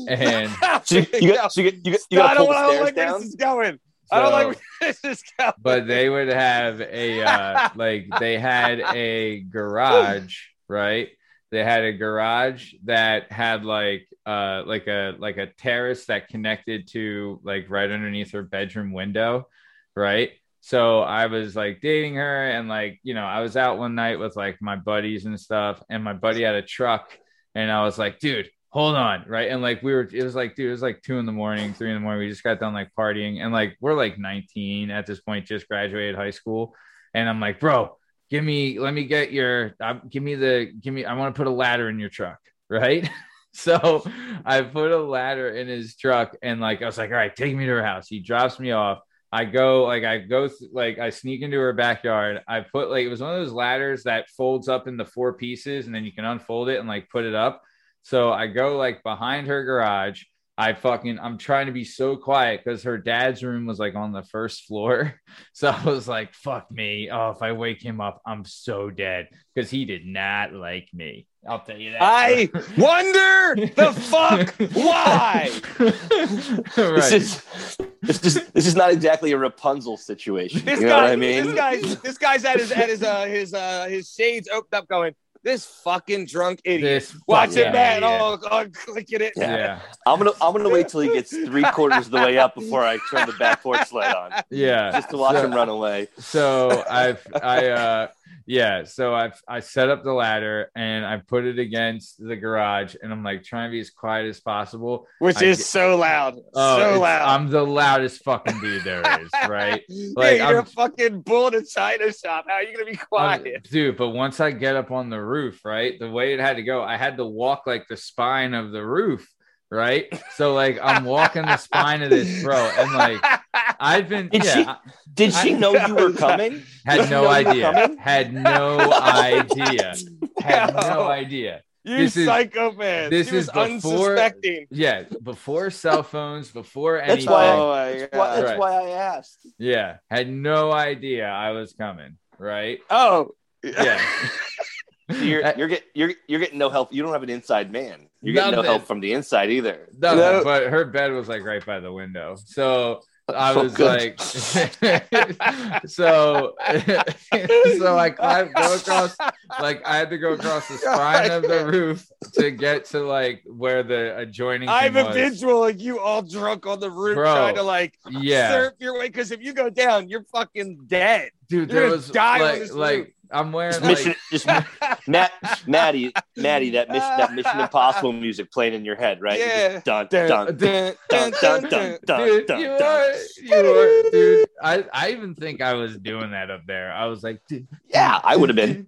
And So you, you got, so you got, you got, you got I don't, I the don't like where this is going. I don't like where this is going. but they would have a uh like they had a garage right? They had a garage that had like uh like a like a terrace that connected to like right underneath her bedroom window right? So i was like dating her and like you know i was out one night with like my buddies and stuff and my buddy had a truck and i was like dude hold on right? And like we were it was like dude it was like two in the morning three in the morning we just got done like partying and like we're like 19 at this point just graduated high school and i'm like bro give me let me get your uh, give me the give me i want to put a ladder in your truck right so i put a ladder in his truck and like i was like all right take me to her house he drops me off I go like I go th- like I sneak into her backyard. I put like it was one of those ladders that folds up into four pieces and then you can unfold it and like put it up. So I go like behind her garage. I fucking I'm trying to be so quiet because her dad's room was like on the first floor. So I was like, fuck me. Oh, if I wake him up, I'm so dead. Because he did not like me. I'll tell you that. I wonder the fuck why. This is this is this is not exactly a Rapunzel situation. This you know guy, what I mean? this guy's this guy's at his at his uh his uh his shades opened up, going, "This fucking drunk idiot." This Watch fucking it, man. idiot. Oh, oh, clicking it. Yeah. yeah. I'm gonna I'm gonna wait till he gets three quarters of the way up before I turn the back porch light on, Yeah. just to watch So- him run away. so I've I uh yeah, so I've I set up the ladder and I put it against the garage and I'm like trying to be as quiet as possible. Which I is so loud, Oh, so loud. I'm the loudest fucking dude there is, right? yeah, Like, you're I'm- a fucking bull in a china shop. How are you gonna be quiet? dude, but once I get up on the roof, right, the way it had to go, I had to walk like the spine of the roof, right? So like I'm walking the spine of this bro, and like I've been Did yeah, she- I Did she I- know you were coming? had no know you were idea, had no idea, had no idea. you this is- psychopath. this she was is before- unsuspecting. Yeah, before cell phones, before That's anything. why- Oh That's why, that's Right. why I asked. Yeah, had no idea I was coming. Right? Oh. Yeah. You're you're get you're you're getting no help. You don't have an inside man. You're getting no help from the inside either. No, No. but her bed was like right by the window. So I Oh, was good. like, so, so I climbed, go across, like I had to go across the spine of the roof to get to like where the adjoining. I have thing a visual like you all drunk on the roof Bro. trying to like Yeah, surf your way because if you go down, you're fucking dead. dude, You're there gonna was die on like, this like roof. I'm wearing like... mission, just Matt, Maddie, Maddie, that mission, that Mission Impossible music playing in your head, right? Yeah. Dun, dun, dun, dun, dun, dun, dun, you. Are, you are, dude. I, I even think I was doing that up there. I was like, yeah, I would have been.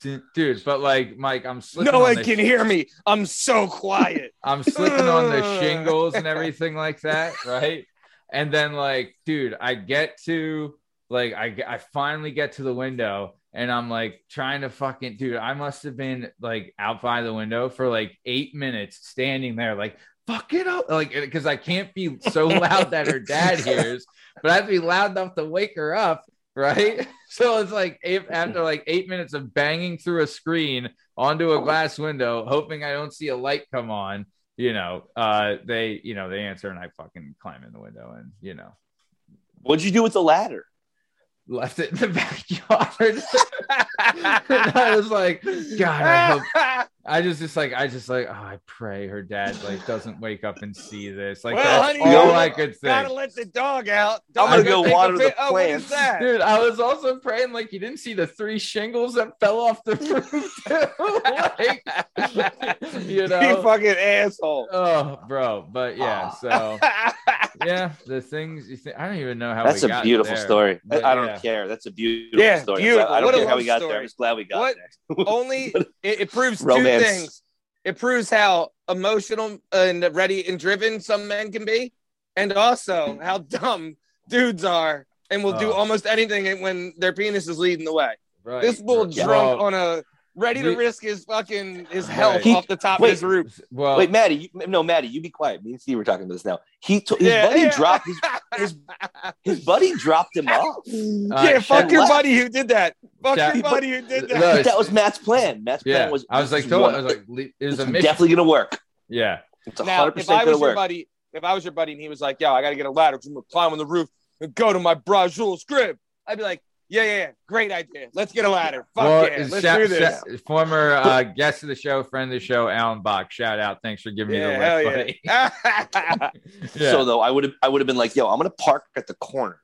Dude, but like, Mike, I'm slipping. No one can sh- hear me. I'm so quiet. I'm slipping on the shingles and everything like that, right? And then, like, dude, I get to like I I finally get to the window and I'm like trying to fucking dude, I must have been like out by the window for like 8 minutes standing there like fuck it up like cuz I can't be so loud that her dad hears, but I have to be loud enough to wake her up, right? So it's like eight, after like 8 minutes of banging through a screen onto a glass window hoping I don't see a light come on you know, uh, they, you know, they answer and I fucking climb in the window and, you know, What'd you do with the ladder? Left it in the backyard. and I was like, God, I hope, I just, just like, I just like, oh, I pray her dad like doesn't wake up and see this. Like, Well, that's honey, all you I could Gotta let the dog out. I'm gonna go take a water the oh, what is plants. that? Dude, I was also praying like you didn't see the three shingles that fell off the roof. too. like, you You fucking asshole. oh, bro. But yeah, Ah. so yeah, the things you think I don't even know how That's we a got beautiful there. story. But I don't yeah. care. That's a beautiful Yeah, story. beautiful. I don't What care how we love got there. I'm just glad we got What? there. Only it, it proves Romance. Two things. It proves how emotional and ready and driven some men can be, and also how dumb dudes are and will do Oh. almost anything when their penis is leading the way. Right. This bull drunk on a ready to we- risk his fucking his health Right. off the top Wait. of his roof. well, Wait, Maddie, you, no, Maddie, you be quiet. Me and Steve were talking about this now. He to, his Yeah, buddy yeah. dropped his, his his buddy dropped him off. yeah, fuck your left. buddy who did that. Fuck Shaq- your buddy who did that. Look, that was Matt's plan. Matt's yeah, plan was. I was like, told, one- I was like, le- it was it's a mission. definitely gonna work. Yeah, It's Now, hundred if percent I gonna was your work. buddy, if I was your buddy and he was like, "Yo, I got to get a ladder because I'm gonna climb on the roof and go to my bra Jules crib," I'd be like, "Yeah, yeah, yeah, great idea. Let's get a ladder. Fuck well, yeah, let's shout- do this." shout- former uh, guest of the show, friend of the show, Alan Bach. Shout out, thanks for giving Yeah, me the hell lift, buddy. yeah. yeah. So though, I would have I would have been like, "Yo, I'm gonna park at the corner and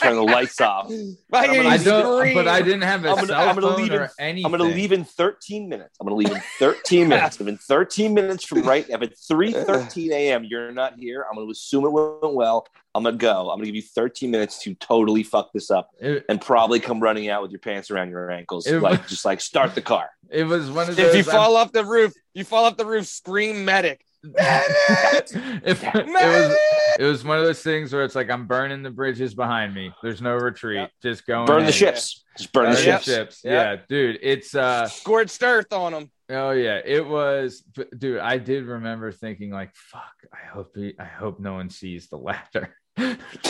turn the lights off. I I'm hear gonna- I don't, scream. but I didn't have a I'm gonna- cell I'm gonna phone leave or in- anything. I'm gonna leave in 13 minutes. I'm gonna leave in 13 minutes. If in 13 minutes from right, if at 3:13 a.m. you're not here, I'm gonna assume it went well. I'm gonna go. I'm gonna give you 13 minutes to totally fuck this up It, and probably come running out with your pants around your ankles, It- like just like start the car. it was one of those. if you I'm- um, fall off the roof, you fall off the roof, scream medic. if it was it was one of those things where it's like I'm burning the bridges behind me. There's no retreat. Yep. Just going Burn the in. ships. Just burn Burn the the ships. ships. Yep. Yeah, dude. It's uh Scorched earth on them. oh yeah, it was but, dude, I did remember thinking like fuck, I hope he, I hope no one sees the laughter."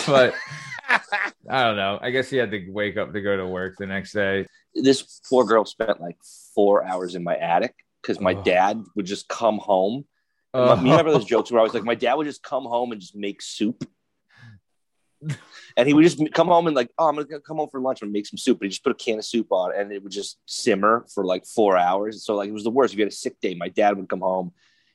but I don't know. I guess he had to wake up to go to work the next day. This poor girl spent like four hours in my attic because my Oh. dad would just come home. Oh. You remember those jokes where I was like, my dad would just come home and just make soup. And he would just come home and like, oh, I'm gonna come home for lunch and make some soup. And he just put a can of soup on, and it would just simmer for like four hours. So like, it was the worst. If you had a sick day, my dad would come home,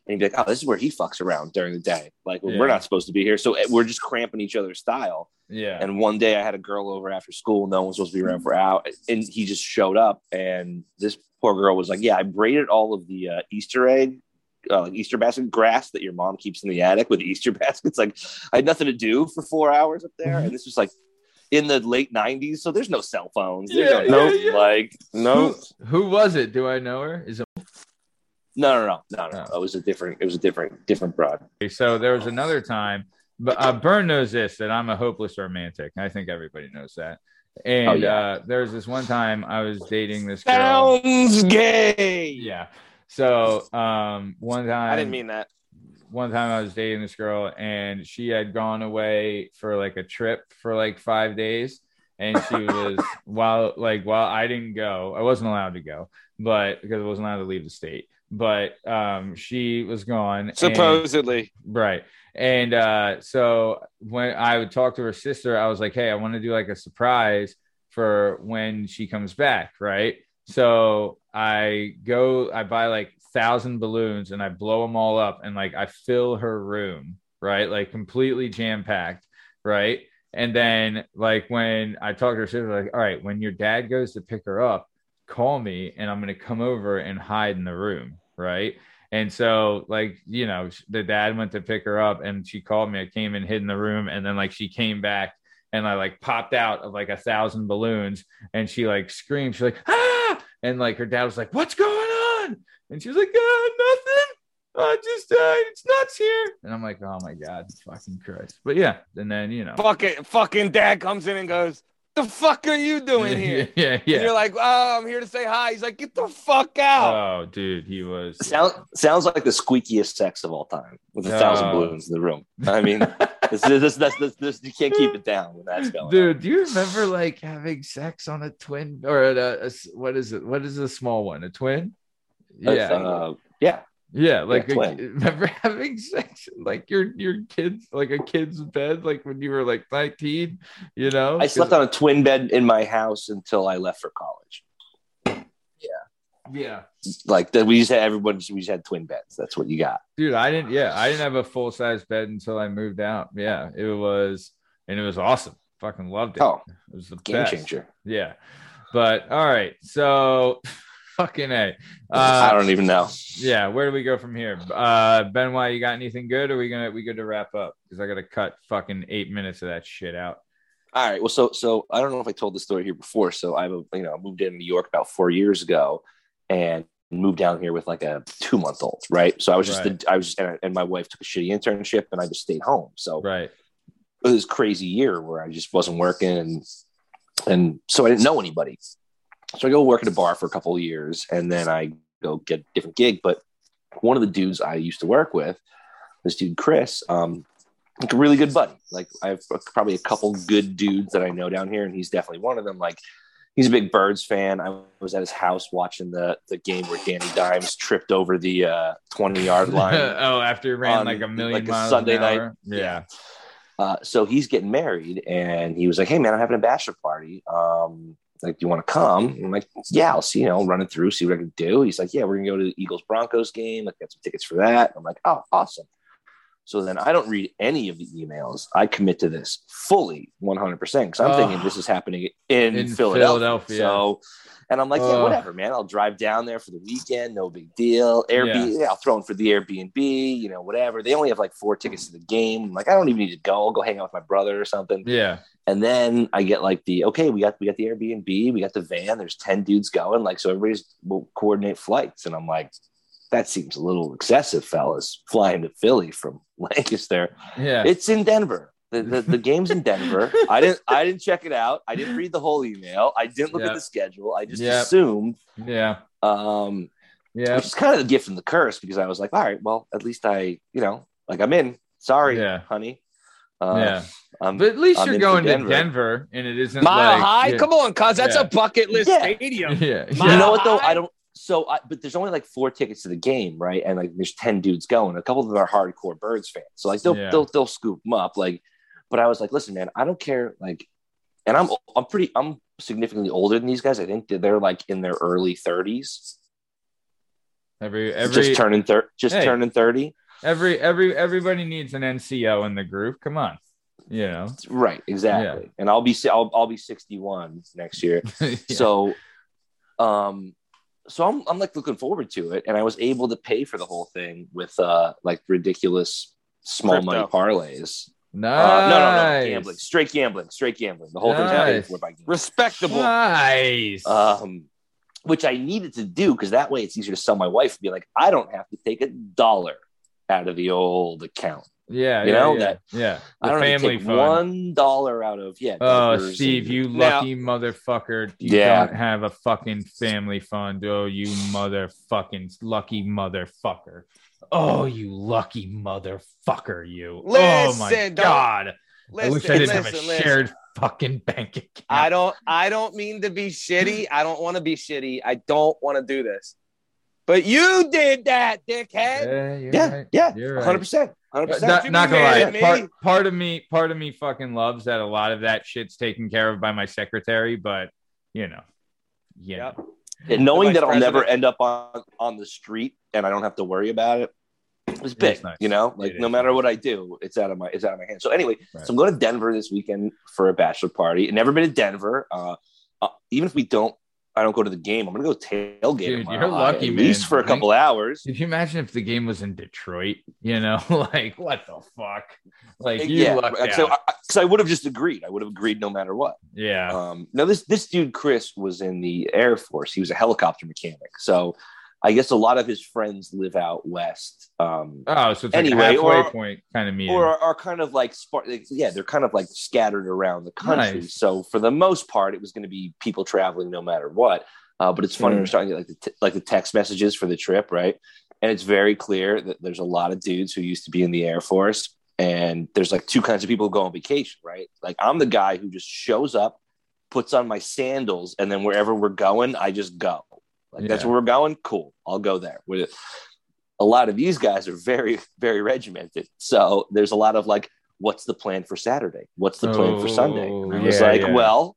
and he'd be like, oh, this is where he fucks around during the day. Like, Yeah. we're not supposed to be here, so eh, we're just cramping each other's style. Yeah. And one day I had a girl over after school. No one was supposed to be around for out, and he just showed up. And this poor girl was like, "Yeah, I braided all of the uh, Easter egg, uh, like Easter basket grass that your mom keeps in the attic with Easter baskets. Like, I had nothing to do for four hours up there, and this was like in the late '90s, so there's no cell phones. There's Yeah, no, yeah, yeah. like no, Who, who was it? Do I know her? Is it no, no, no, no, no. Oh. It was a different. It was a different, different broad. So there was another time, but uh, Byrne knows this that I'm a hopeless romantic. I think everybody knows that. And Oh, yeah. uh, there was this one time I was dating this girl. Sounds gay. Yeah. So um, one time I didn't mean that. one time I was dating this girl and she had gone away for like a trip for like five days. And she was while like while I didn't go, I wasn't allowed to go, but because I wasn't allowed to leave the state. but um, she was gone. and- Supposedly. Right. And uh, so when I would talk to her sister, I was like, hey, I want to do like a surprise for when she comes back. Right. So I go, I buy like thousand balloons and I blow them all up and like I fill her room. Right. Like completely jam packed. Right. And then like when I talk to her sister, like, all right, when your dad goes to pick her up, call me and I'm going to come over and hide in the room. Right. And so, like, you know, the dad went to pick her up and she called me. I came and hid in the room. And then, like, she came back and I, like, popped out of like a thousand balloons and she, like, screamed. She's like, ah. And, like, her dad was like, what's going on? And she was like, uh, nothing. I just, uh, it's nuts here. And I'm like, oh my God, fucking Christ. But yeah. And then, you know, Fucking fucking dad comes in and goes, "The fuck are you doing here?" yeah, yeah. And you're like, "Oh, I'm here to say hi." He's like, "Get the fuck out!" oh, dude, he was. Sound, sounds like the squeakiest sex of all time with a thousand balloons in the room. I mean, this, this, this, this, this, you can't keep it down when that's going. on. Dude, do you remember like having sex on a twin or a, a s- what is it? What is a small one? A twin? Yeah, Uh, yeah. Yeah. Like a- twin. remember having sex like your your kids like a kid's bed like when you were like nineteen? You know, I slept on a twin bed in my house until I left for college. Yeah. Yeah, Like that, we just had everyone. We just had twin beds. That's what you got. dude. I didn't. Yeah, I didn't have a full size bed until I moved out. Yeah, it was and it was awesome. Fucking loved it. Oh, it was the game best. changer. Yeah, but all right, so fucking a. Uh, I don't even know. yeah where do we go from here uh benoit you got anything good or are we gonna we good to wrap up because i gotta cut fucking eight minutes of that shit out All right. Well, so so I don't know if I told the story here before. So I've you know moved in New York about four years ago, and moved down here with like a two month old. Right. So I was just Right. the, I was and, and my wife took a shitty internship, and I just stayed home. So right it was a crazy year where I just wasn't working, and and so I didn't know anybody. So I go work at a bar for a couple of years, and then I go get a different gig. But one of the dudes I used to work with, this dude Chris, um, like a really good buddy. Like I have probably a couple good dudes that I know down here, and he's definitely one of them. Like he's a big Birds fan. I was at his house watching the the game where Danny Dimes tripped over the uh, twenty yard line. oh after it ran on, like a million like a Sunday night. hour? yeah Uh, so he's getting married, and he was like, "Hey man, I'm having a bachelor party. Um, like, you want to come?" I'm like, "Yeah, I'll see. You know, run it through, see what I can do." He's like, "Yeah, we're gonna go to the Eagles Broncos game. Like, got some tickets for that." I'm like, "Oh, awesome." So then I don't read any of the emails. I commit to this fully 100% because I'm Oh. thinking this is happening in, In Philadelphia. Philadelphia. So, and I'm like, yeah, whatever, man. I'll drive down there for the weekend. No big deal. Airbnb, yeah. I'll throw in for the Airbnb, you know, whatever. They only have like four tickets to the game. I'm like, I don't even need to go. I'll go hang out with my brother or something. yeah And then I get like the okay, we got we got the Airbnb, we got the van. There's ten dudes going, like so everybody's will coordinate flights, and I'm like, that seems a little excessive, fellas, flying to Philly from Lancaster. yeah It's in Denver. The, the, the game's in Denver. I didn't I didn't check it out. I didn't read the whole email. I didn't look Yeah. at the schedule. I just Yeah. assumed. yeah Um, yeah which is kind of the gift and the curse because I was like, all right, well, at least I, you know, like I'm in. Sorry, Yeah. honey. Uh, yeah I'm- but at least I'm you're in for going to Denver. denver and it isn't Mile like high? yeah, Come on, cuz that's Yeah. a bucket list Yeah. stadium. yeah you know what though? I don't. So, I, but there's only like four tickets to the game, right? And like, there's ten dudes going. A couple of them are hardcore Birds fans, so like they'll Yeah. they'll they'll scoop them up. Like, but I was like, listen, man, I don't care. Like, and I'm I'm pretty I'm significantly older than these guys. I think that they're like in their early 30s, every every just turning thir- just Hey. turning 30. every every everybody needs an nco in the group come on you know Right, exactly. And I'll be I'll I'll be 61 next year. Yeah. So, um, so I'm I'm like looking forward to it, and I was able to pay for the whole thing with uh like ridiculous small Crypto. money parlays. nice. Uh, no, no, no, gambling, straight gambling, straight gambling. The whole thing's paid for by gambling. Respectable. Nice. Um, which I needed to do because that way it's easier to sell my wife and be like, I don't have to take a dollar out of the old account. Yeah, you yeah, know, yeah. that- yeah. I The don't have to family take fund. one dollar out of yeah. Oh, Steve, and- you Now- lucky motherfucker. You Yeah. don't have a fucking family fund. Oh, you motherfucking lucky motherfucker. Oh, you lucky motherfucker, you. oh my god. Listen, I wish I didn't have a listen, listen. shared fucking bank account. I don't I don't mean to be shitty. I don't want to be shitty. I don't want to do this. But you did that, dickhead. Yeah, you're Yeah, right. yeah, You're hundred percent, 100%. Not, not gonna lie. Part, part of me, part of me fucking loves that a lot of that shit's taken care of by my secretary, but you know, yeah, Yep. And knowing vice that I'll never end up on on the street and I don't have to worry about it is big. nice. You know, like It no matter nice. what I do, it's out of my it's out of my hands. So anyway, Right. so I'm going to Denver this weekend for a bachelor party. Never been to Denver. Uh, uh, even if we don't, I don't go to the game. I'm going to go tailgate. Dude, you're uh, lucky, at man. least for a Like- couple hours. Could you imagine if the game was in Detroit? You know, like what the fuck? Like eh, you yeah, lucked because uh, out. I, 'cause I would have just agreed. I would have agreed no matter what. yeah. Um, now this this dude Chris was in the Air Force. He was a helicopter mechanic. So I guess a lot of his friends live out west. Um, oh, so it's like anyway, a halfway or- point kind of meeting. or are, are kind of like spar- like, yeah they're kind of like scattered around the country Nice. so for the most part it was going to be people traveling no matter what uh, but it's funny Mm. we're starting to get like the t- like the text messages for the trip right and it's very clear that there's a lot of dudes who used to be in the air force and there's like two kinds of people who go on vacation right like i'm the guy who just shows up puts on my sandals and then wherever we're going i just go like that's where we're going cool i'll go there with a lot of these guys are very very regimented so there's a lot of like what's the plan for saturday what's the plan for sunday and i was Oh, yeah, like yeah. well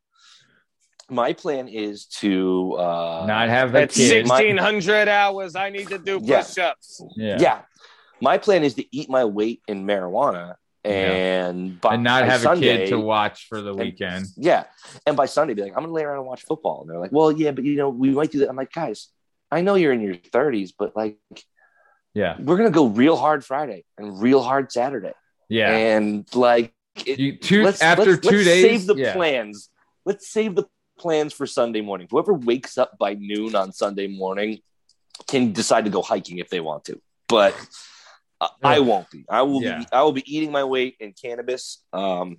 my plan is to uh Not have that At. My- 1600 hours, I need to do Yeah. push ups. yeah. yeah. my plan is to eat my weight in marijuana and by and not have Sunday, a kid to watch for the weekend. yeah and by sunday be like i'm gonna lay around and watch football and they're like well yeah but you know we might do that i'm like guys i know you're in your 30s but like Yeah. we're gonna go real hard friday and real hard saturday Yeah. and like it, You, two let's, after let's- 2 let's days. save the yeah. plans let's save the plans for sunday morning whoever wakes up by noon on sunday morning can decide to go hiking if they want to but I- I won't be. I will Yeah. be. I will be eating my weight in cannabis. Um,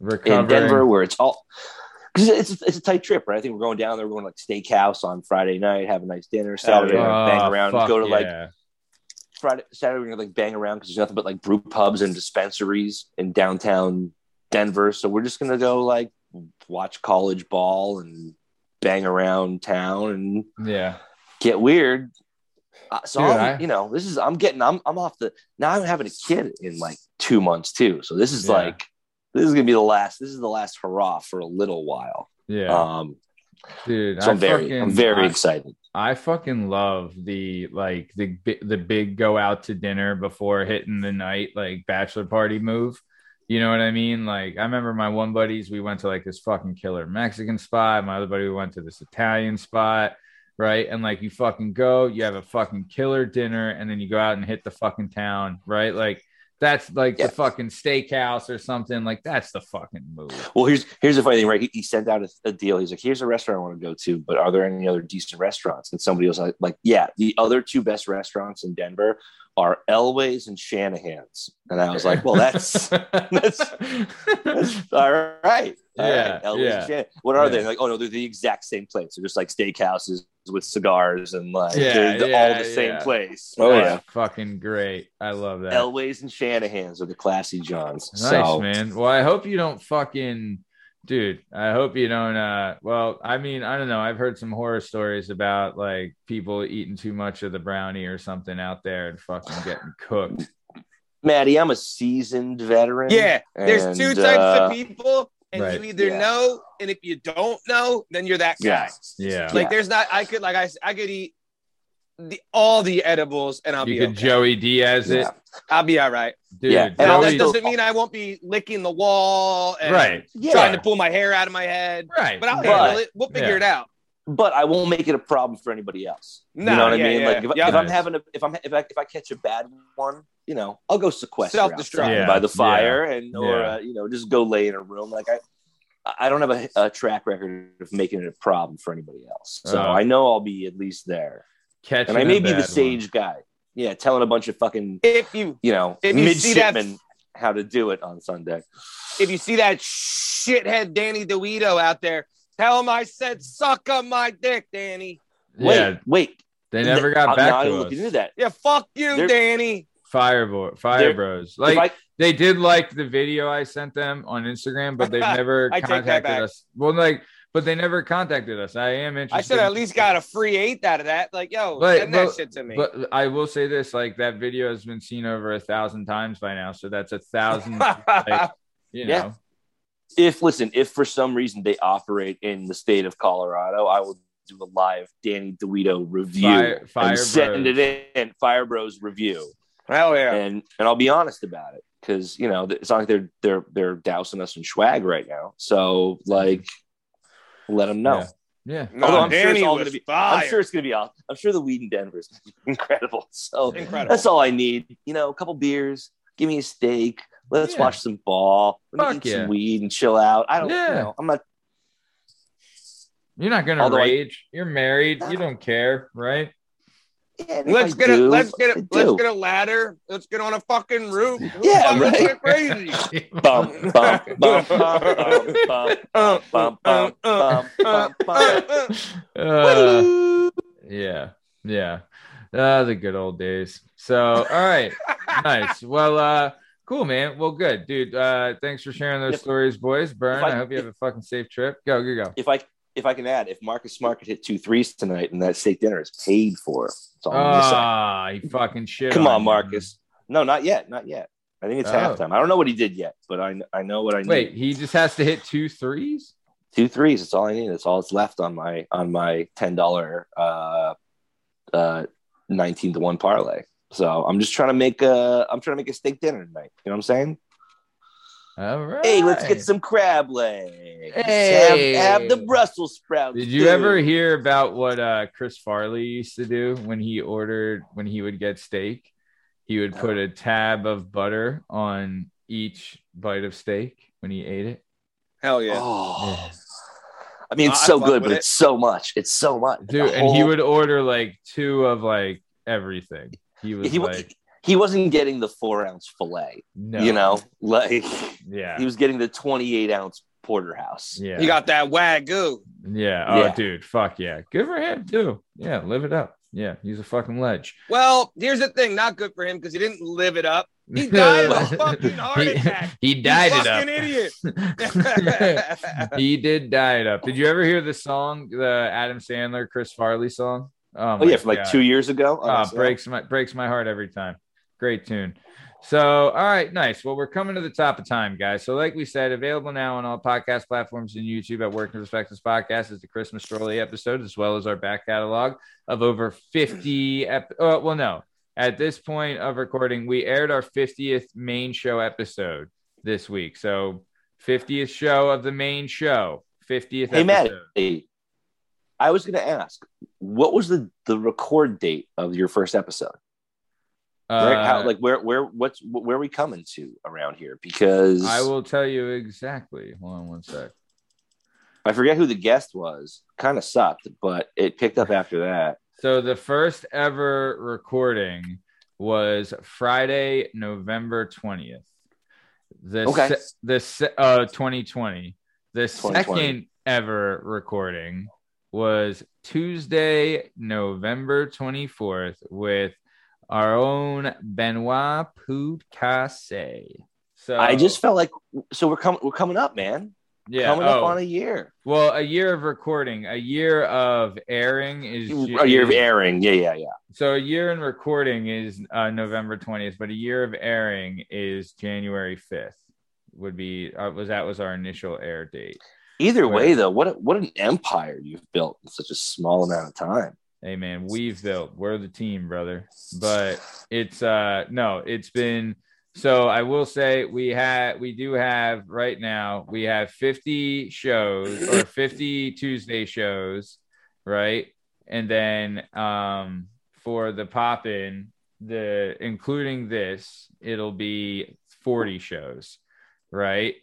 Recovering. in Denver, where it's all because it's it's a tight trip, right? I think we're going down there. We're going to like steakhouse on Friday night, have a nice dinner. Saturday, we're bang Oh, around, go to like yeah. Friday, Saturday, we're gonna like bang around because there's nothing but like brew pubs and dispensaries in downtown Denver. So we're just gonna go like watch college ball and bang around town and Yeah. get weird. Uh, so Dude, I- you know, this is I'm getting I'm I'm off the now I'm having a kid in like two months too. So this is Yeah. like this is gonna be the last. This is the last hurrah for a little while. Yeah. Um, Dude, so I I'm very fucking, I'm very I, excited. I fucking love the like the the big go out to dinner before hitting the night like bachelor party move. You know what I mean? Like I remember my one buddies, we went to like this fucking killer Mexican spot. My other buddy, we went to this Italian spot, right? And like you fucking go, you have a fucking killer dinner, and then you go out and hit the fucking town, right? Like that's like Yeah. the fucking steakhouse or something. Like that's the fucking move. Well, here's here's the funny thing, right? He, he sent out a, a deal. He's like, "Here's a restaurant I want to go to, but are there any other decent restaurants?" And somebody was like, "Like, yeah, the other two best restaurants in Denver are Elway's and Shanahan's." And I was like, "Well, that's that's that's all right. All Yeah, right. Elway's yeah. What are Yeah. they? Like, oh no, they're the exact same place. They're just like steakhouses with cigars and like Yeah, they're the- yeah, all the same yeah. place. Oh, That's yeah. fucking great. I love that. Elway's and Shanahan's are the classy Johns. Nice, so, man. Well, I hope you don't fucking dude. I hope you don't uh well, I mean, I don't know. I've heard some horror stories about like people eating too much of the brownie or something out there and fucking getting cooked. Maddie, I'm a seasoned veteran. Yeah, there's two types uh, of people, and right. you either Yeah. know, and if you don't know, then you're that guy. Yeah. Yeah. Like Yeah. there's not. I could like I I could eat the all the edibles, and I'll you be could okay. Joey Diaz it. Yeah. I'll be all right. Dude, Yeah, and Now, that doesn't mean I won't be licking the wall and right. Yeah. trying to pull my hair out of my head. Right. But I'll But- handle it. We'll figure Yeah. it out. But I won't make it a problem for anybody else. No, you know what yeah, I mean? yeah, Like if, yeah. if I'm having a if I'm if I if I catch a bad one, you know, I'll go sequester Self-destruct. Yeah, by the fire and or yeah. uh, you know just go lay in a room. Like I I don't have a, a track record of making it a problem for anybody else, so Uh. I know I'll be at least there. Catching And I may be the bad one. sage guy. Yeah, telling a bunch of fucking If you you know If you see that- midshipmen how to do it on Sunday. if you see that shithead Danny DeVito out there, tell him I said suck on my dick, Danny. Wait, Yeah, wait. they never got I'm back not to looking us. into that. Yeah, fuck you, They're- Danny. Fire boy, fire They're- bros. Like I- they did like the video I sent them on Instagram, but they've never I take that contacted back. us. Well, like, but they never contacted us. I am interested. I should have at least got a free eighth out of that. Like, yo, But- send that but- shit to me. But I will say this: like that video has been seen over a thousand times by now, so that's a thousand. like, you Yeah. Know, If listen, if for some reason they operate in the state of Colorado, I will do a live Danny DeVito review Fire- Fire and send Bros. it in Fire Bros review, Hell yeah. and and I'll be honest about it because you know it's not like they're they're they're dousing us in swag right now. So like, let them know. Yeah. yeah. No, Although I'm sure it's Danny all was gonna be- fire. I'm sure it's gonna be awesome. I'm sure the weed in Denver is incredible. So Incredible. that's all I need. You know, a couple beers, give me a steak. Let's Yeah. watch some ball. Let me eat yeah. some weed and chill out. I don't Yeah. you know. I'm not. You're not gonna Although I- rage. You're married. You don't care, right? Yeah, and if Let's get a let's get I a let's get a ladder. Let's get on a fucking roof. Yeah, Let's right. crazy. Bum, bum, bum, bum, bum, bum, Uh, bum, uh, bum, uh, bum, bum, bum. Uh, yeah, yeah. Ah, the good old days. So, all right, nice. Well, uh, cool, man. Well, good, dude. Uh, thanks for sharing those Yep. stories, boys. Burn. I- I, hope you have a fucking safe trip. Go, go, go. If I if I can add, if Marcus Smart could hit two threes tonight and that steak dinner is paid for, it's all. Ah, he fucking shit. Come on. Marcus. No, not yet, not yet. I think it's Oh. halftime. I don't know what he did yet, but I I know what I need. Wait, he just has to hit two threes. two threes. That's all I need. That's all that's left on my on my ten dollar uh uh nineteen to one parlay. So I'm just trying to make a I'm trying to make a steak dinner tonight. You know what I'm saying? All right. Hey, let's get some crab legs. Hey. Have, have the Brussels sprouts. Did you too. ever hear about what uh, Chris Farley used to do when he ordered when he would get steak? He would put a tab of butter on each bite of steak when he ate it. Hell yeah. Oh. I mean, it's I so good, but it. it's so much. It's so much. Dude, The and he would order like two of like everything. He was he, like he wasn't getting the four ounce fillet. no, You know, like yeah, he was getting the 28 ounce porterhouse. yeah, he got that wagyu. yeah. Oh, Yeah. dude, fuck yeah, good for him too. Yeah, live it up. Yeah, he's a fucking ledge. Well, here's the thing, not good for him because he didn't live it up. He died of a fucking heart attack. He, died you it up. fucking idiot. he did die it up. Did you ever hear the song, the Adam Sandler, Chris Farley song? Oh, my yeah, from like two years ago. Oh, ah, Honestly. breaks my breaks my heart every time. Great tune. So, all right, nice. Well, we're coming to the top of time, guys. So, like we said, available now on all podcast platforms and YouTube at Working Perspectives Podcast is the Chris Mastrolia episode, as well as our back catalog of over 50. Ep- oh, well, no. At this point of recording, we aired our 50th main show episode this week. So, 50th show of the main show. 50th Hey, Matt. episode. Hey, I was going to ask, what was the the record date of your first episode? Uh, How, like where where what's where are we coming to around here? Because I will tell you exactly. Hold on one sec. I forget who the guest was. Kind of sucked, but it picked up after that. So the first ever recording was Friday, November 20th. The Okay. se- the se- uh 2020. The 2020. second ever recording was Tuesday, November 24th with our own Benoit Poudcasse. So I just felt like so we're coming we're coming up, man. yeah, coming up oh, on a year. well, a year of recording, a year of airing is A year of airing. Yeah, yeah, yeah. So a year in recording is uh, November 20th, but a year of airing is January 5th. Would be uh, was that was our initial air date. Either Right. way, though, what what an empire you've built in such a small amount of time. Hey man, we've built. We're the team, brother. But it's uh no, it's been so I will say we had we do have right now we have 50 shows or 50 Tuesday shows, right? And then um for the pop in the including this, it'll be 40 shows, right?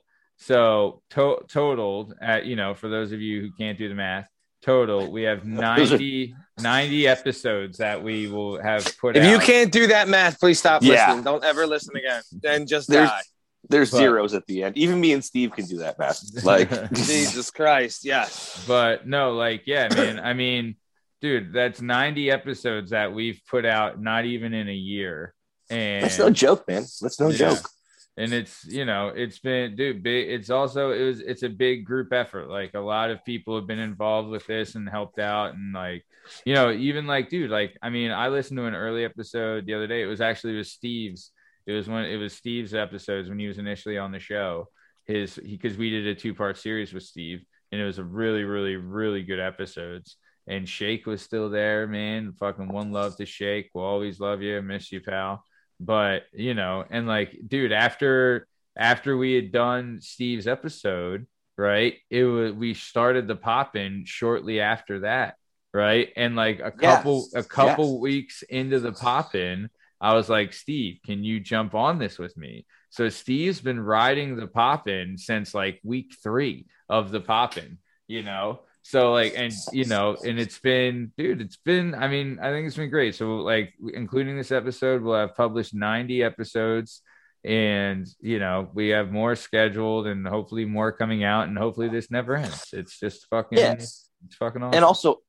So to- totaled at you know for those of you who can't do the math, total we have 90 90 episodes that we will have put out. If out. you can't do that math, please stop Yeah. listening. Don't ever listen again. Then just There's- die. There's But- zeros at the end. Even me and Steve can do that math. Like, Jesus Christ. Yes. but no, like, yeah, man. I mean, dude, that's 90 episodes that we've put out, not even in a year. And that's no joke, man. That's no Yeah. joke. And it's you know it's been dude big it's also it was it's a big group effort. Like a lot of people have been involved with this and helped out and like you know even like dude like i mean i listened to an early episode the other day. It was actually with steve's. It was when it was steve's episodes when he was initially on the show. His because we did a two part series with steve and it was a really really really good episodes. And shake was still there man. Fucking one love to shake. We'll always love you. Miss you pal but you know and like dude after after we had done steve's episode right it was we started the pop in shortly after that right? And like a couple Yes, a couple yes. weeks into the pop in i was like steve can you jump on this with me? So steve's been riding the pop in since like week three of the pop in you know so like and you know and it's been dude it's been i mean i think it's been great. So like including this episode we'll have published 90 episodes and you know we have more scheduled and hopefully more coming out and hopefully this never ends. It's just fucking Yes. it's fucking awesome. and also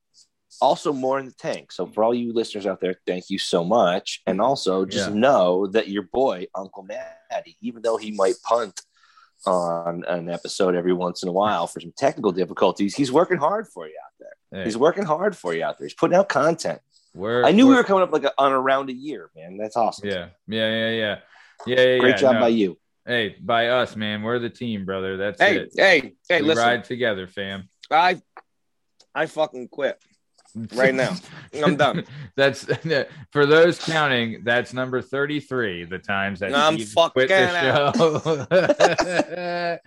also more in the tank. So for all you listeners out there thank you so much. And also just Yeah. know that your boy uncle maddie even though he might punt on an episode every once in a while for some technical difficulties. He's working hard for you out there. Hey, he's working hard for you out there. He's putting out content. We're, i knew we we're- were coming up like a, on around a year man. That's awesome. Yeah. Yeah yeah yeah. Yeah yeah great yeah, job no. by you. Hey by us man. We're the team brother. That's Hey, it. hey, hey, we listen. ride together fam. I I fucking quit. Right now. I'm done. That's for those counting. That's number thirty-three. The times that I'm fucking the show.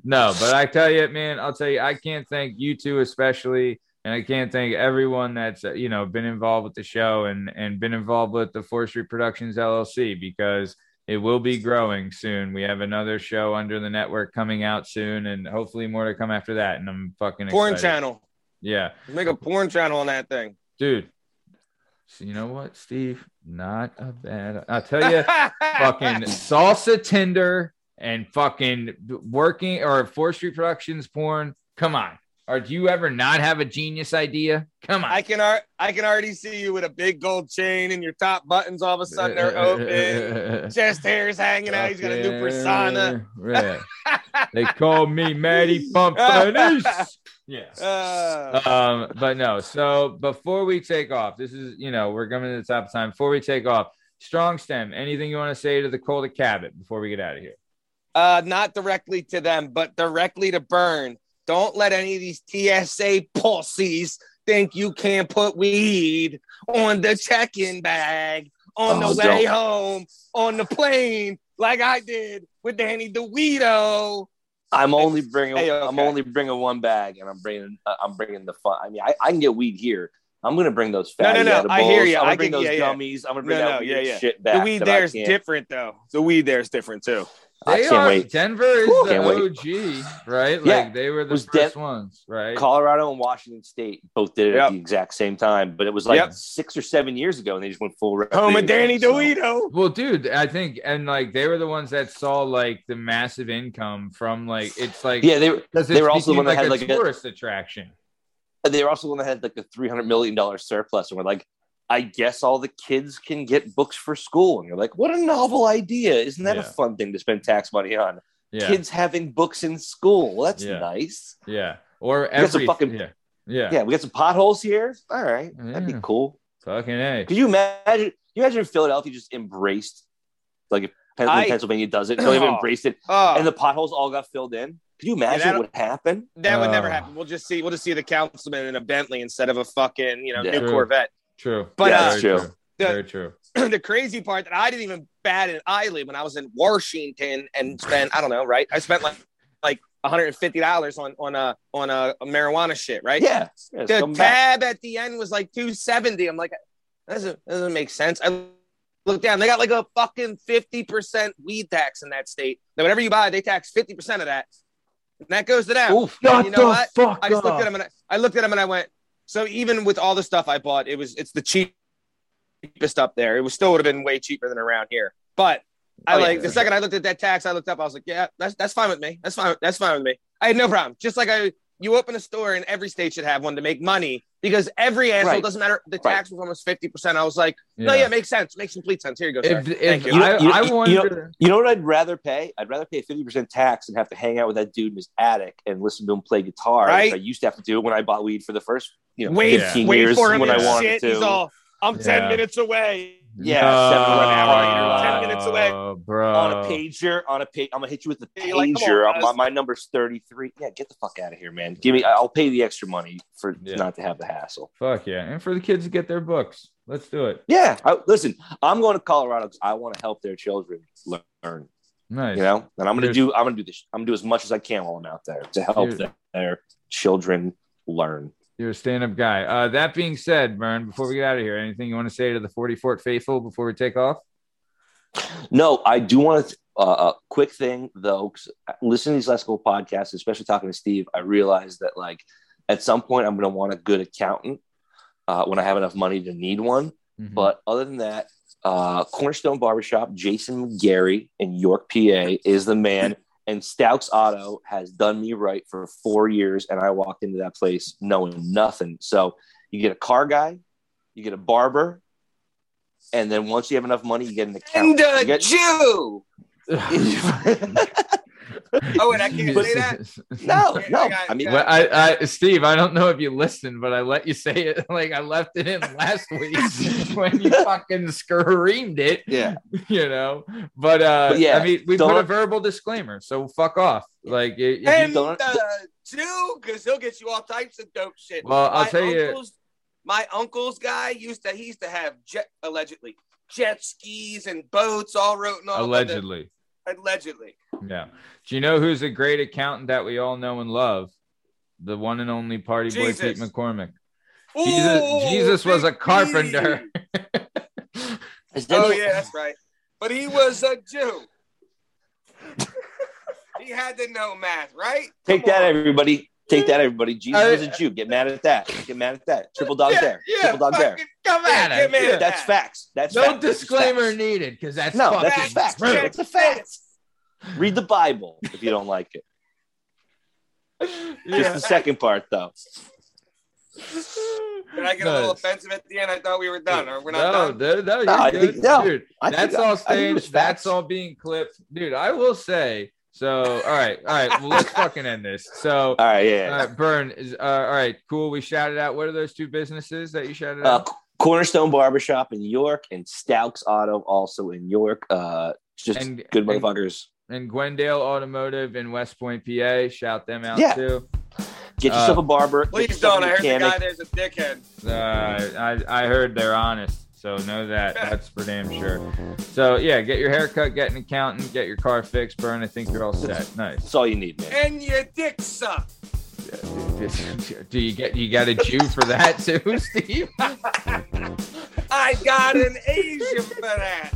no, but I tell you, man, I'll tell you, I can't thank you two especially, and I can't thank everyone that's you know been involved with the show and and been involved with the Fourth Street Productions LLC because it will be growing soon. We have another show under the network coming out soon, and hopefully more to come after that. And I'm fucking Porn excited. channel. Yeah, Make a porn channel on that thing. dude. So you know what, Steve? Not a bad. I'll tell you, fucking salsa Tinder and fucking working or Fourth Street Productions porn. Come on. Or do you ever not have a genius idea? Come on. I can ar- I can already see you with a big gold chain and your top buttons all of a sudden they're open. Chest hairs hanging out. He's got a new persona. Right. they call me Matty Pompanis. Yeah. Uh, um, but no. So before we take off, this is you know we're coming to the top of time. Before we take off, strong stem. Anything you want to say to the Cold de Cabot before we get out of here? uh, not directly to them, but directly to Burn. Don't let any of these TSA pussies think you can put weed on the check-in bag on Oh, the way don't. home on the plane, like I did with Danny DeVito. I'm only bringing. Hey, I'm only bringing one bag, and I'm bringing. Uh, I'm bringing the fun. I mean, I, I can get weed here. I'm gonna bring those No, no, no, edibles. I hear ya. I'm gonna I bring get- those yeah, yeah. gummies. I'm gonna bring No, that no, yeah, yeah. shit back. The weed there's different though. The weed there's different too. I They can't are. wait. Denver is Whew. the Can't wait. OG, right? Yeah. Like they were the first Den- ones, right? Colorado and Washington State both did it Yep. at the exact same time, but it was like Yep. six or seven years ago, and they just went full. Home of Danny so- DeVito. Well, dude, I think and like they were the ones that saw like the massive income from like it's like Yeah, they were. because they were also the became, one that like had, a like, a- tourist attraction. They were also the one that had like a three hundred million dollar surplus, and we're like, I guess all the kids can get books for school, and you're like, what a novel idea! Isn't that Yeah. a fun thing to spend tax money on? Yeah, Kids having books in school. Well, that's Yeah. nice. yeah, or got some every fucking- yeah, yeah, Yeah, we got some potholes here. All right, that'd be cool. fucking a. Could you imagine? Can you imagine if Philadelphia just embraced, like if Pen- when I- Pennsylvania does it, Philadelphia Oh. embraced it, Oh, and the potholes all got filled in? Could you imagine that'll- what would happen? that would never Oh. happen. We'll just see. We'll just see the councilman in a Bentley instead of a fucking you know Yeah. new True. Corvette. True, But, Yeah, uh, that's true. the- Very true. the crazy part that I didn't even bat an eyelid when I was in Washington and spent I don't know right. I spent like like 150 dollars on on a on a, a marijuana shit right. Yeah, yeah The come back. tab at the end was like 270. I'm like, that doesn't that doesn't make sense. I look down. They got like a fucking 50 percent weed tax in that state. Now, whatever you buy, they tax 50 percent of that, and that goes to them. Oof. you know what? fuck I just looked at him and I, I looked at him and I went. So even with all the stuff I bought, it was it's the cheapest up there. It was still would have been way cheaper than around here. But I Oh, yeah, like the for second I looked at that tax, I looked up. I was like, yeah, that's that's fine with me. That's fine. That's fine with me. I had no problem. Just like I you open a store and every state should have one to make money because every asshole Right. doesn't matter. The Right. tax was almost fifty percent. I was like, no, yeah, it makes sense. Makes complete sense. Here you go. Sir. If, Thank if you. I, You know- I you know- wonder, You know what I'd rather pay? I'd rather pay a fifty percent tax and have to hang out with that dude in his attic and listen to him play guitar. Right. I used to have to do it when I bought weed for the first, you know, wait, Yeah. fifteen wait years for him when I wanted shit. to. He's all, I'm ten minutes away. Yeah, No, seven or an hour ten minutes away. bro. on a pager, on a page. I'm gonna hit you with the Yeah, you're like, pager. on, my, my number's 33. Yeah, get the fuck out of here, man. Give me. I'll pay the extra money for Yeah. not to have the hassle. Fuck yeah, and for the kids to get their books, let's do it. Yeah, I, listen. I'm going to Colorado because I want to help their children learn. Nice. You know, and I'm gonna Here's- do. I'm gonna do this. I'm gonna do as much as I can while I'm out there to help their, their children learn. You're a stand-up guy. Uh, that being said, Vern, before we get out of here, anything you want to say to the 40 Fort faithful before we take off? No, I do want to. Uh, a quick thing though, listening to these last couple podcasts, especially talking to Steve, I realized that like at some point I'm going to want a good accountant uh, when I have enough money to need one. Mhm. But other than that, uh, Cornerstone Barbershop, Jason McGarry in York, PA, is the man. And Stouts Auto has done me right for four years. And I walked into that place knowing nothing. So you get a car guy, you get a barber, and then once you have enough money, you get an And accountant. a You get- Jew. Oh, wait, I can't say that. no, Yeah, no. I mean, Well, I, I, Steve, I don't know if you listened, but I let you say it. Like I left it in last week when you fucking screamed it, yeah. you know. But, uh, But yeah, I mean, we put a verbal disclaimer, so fuck off. Like, if you- And don't- uh, Jew, because he'll get you all types of dope shit. Well, I'll my tell you- uncle's, My uncle's guy used to he used to have jet allegedly jet skis and boats all wrote all allegedly, allegedly. yeah. Do you know who's a great accountant that we all know and love? The one and only party boy Pete McCormick. Jesus- Ooh, Jesus was a carpenter. Pete. Is that Oh yeah, that's right. But he was a Jew. he had to know math, right? Take Come that, on. everybody. Take that, everybody. Jesus I- was a Jew. Get mad at that. Get mad at that. Triple dog Yeah, dare. yeah, Triple dog dare. fucking Come at get it. mad Yeah. That's facts. That's No facts. That's disclaimer facts. needed because that's No, fucking that's Facts. just facts. true. It's a fact. Read the Bible if you don't like it. Just Yeah. the second part, though. Did I get a little offensive at the end? I thought we were done, or we're no, not done. no, no, you're No, I good. think- no. dude. I that's think- all I think it staying. was That's facts. all being clipped, dude. I will say. So, all right, all right. Well, let's fucking end this. So, All right, yeah. all right, Burn is uh, all right. Cool. We shouted out. What are those two businesses that you shouted Uh, out? Cornerstone Barbershop in York and Stouts Auto also in York. Uh, just And- good and- motherfuckers. and Glendale Automotive in West Point, PA. Shout them out Yeah. too. Get yourself uh, a barber. Please don't. I heard the guy there's a dickhead. Uh, I I heard they're honest, so know that. That's for damn sure. So yeah, get your haircut, get an accountant, get your car fixed. Burn. I think you're all set. Nice. That's all you need, man. And your dick suck. Do you get you got a Jew for that too, Steve? I got an Asian for that.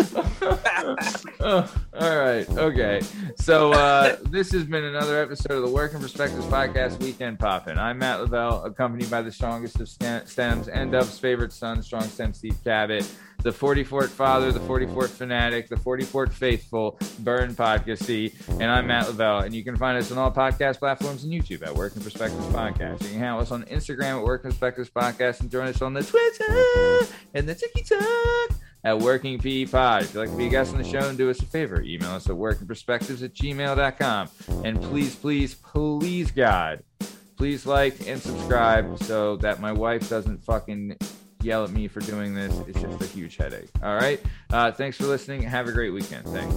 Oh, all right. Okay. So uh, this has been another episode of the Working Perspectives Podcast Weekend Poppin'. I'm Matt Lavelle, accompanied by the strongest of stems and Dove's favorite son, strong stem Steve Cabot, the 44th father, the 44th fanatic, the 44th faithful, Burn Podcasty, and I'm Matt Lavelle. And you can find us on all podcast platforms and YouTube at Working Perspectives Podcast. You can with us on Instagram at Working Perspectives Podcast and join us on the Twitter and the TikTok at Working PE Pod. If you'd like to be a guest on the show and do us a favor, email us at workingperspectives at gmail.com. And please, please, please, God, please like and subscribe so that my wife doesn't fucking yell at me for doing this. It's just a huge headache. All right. Uh, thanks for listening. Have a great weekend. Thanks.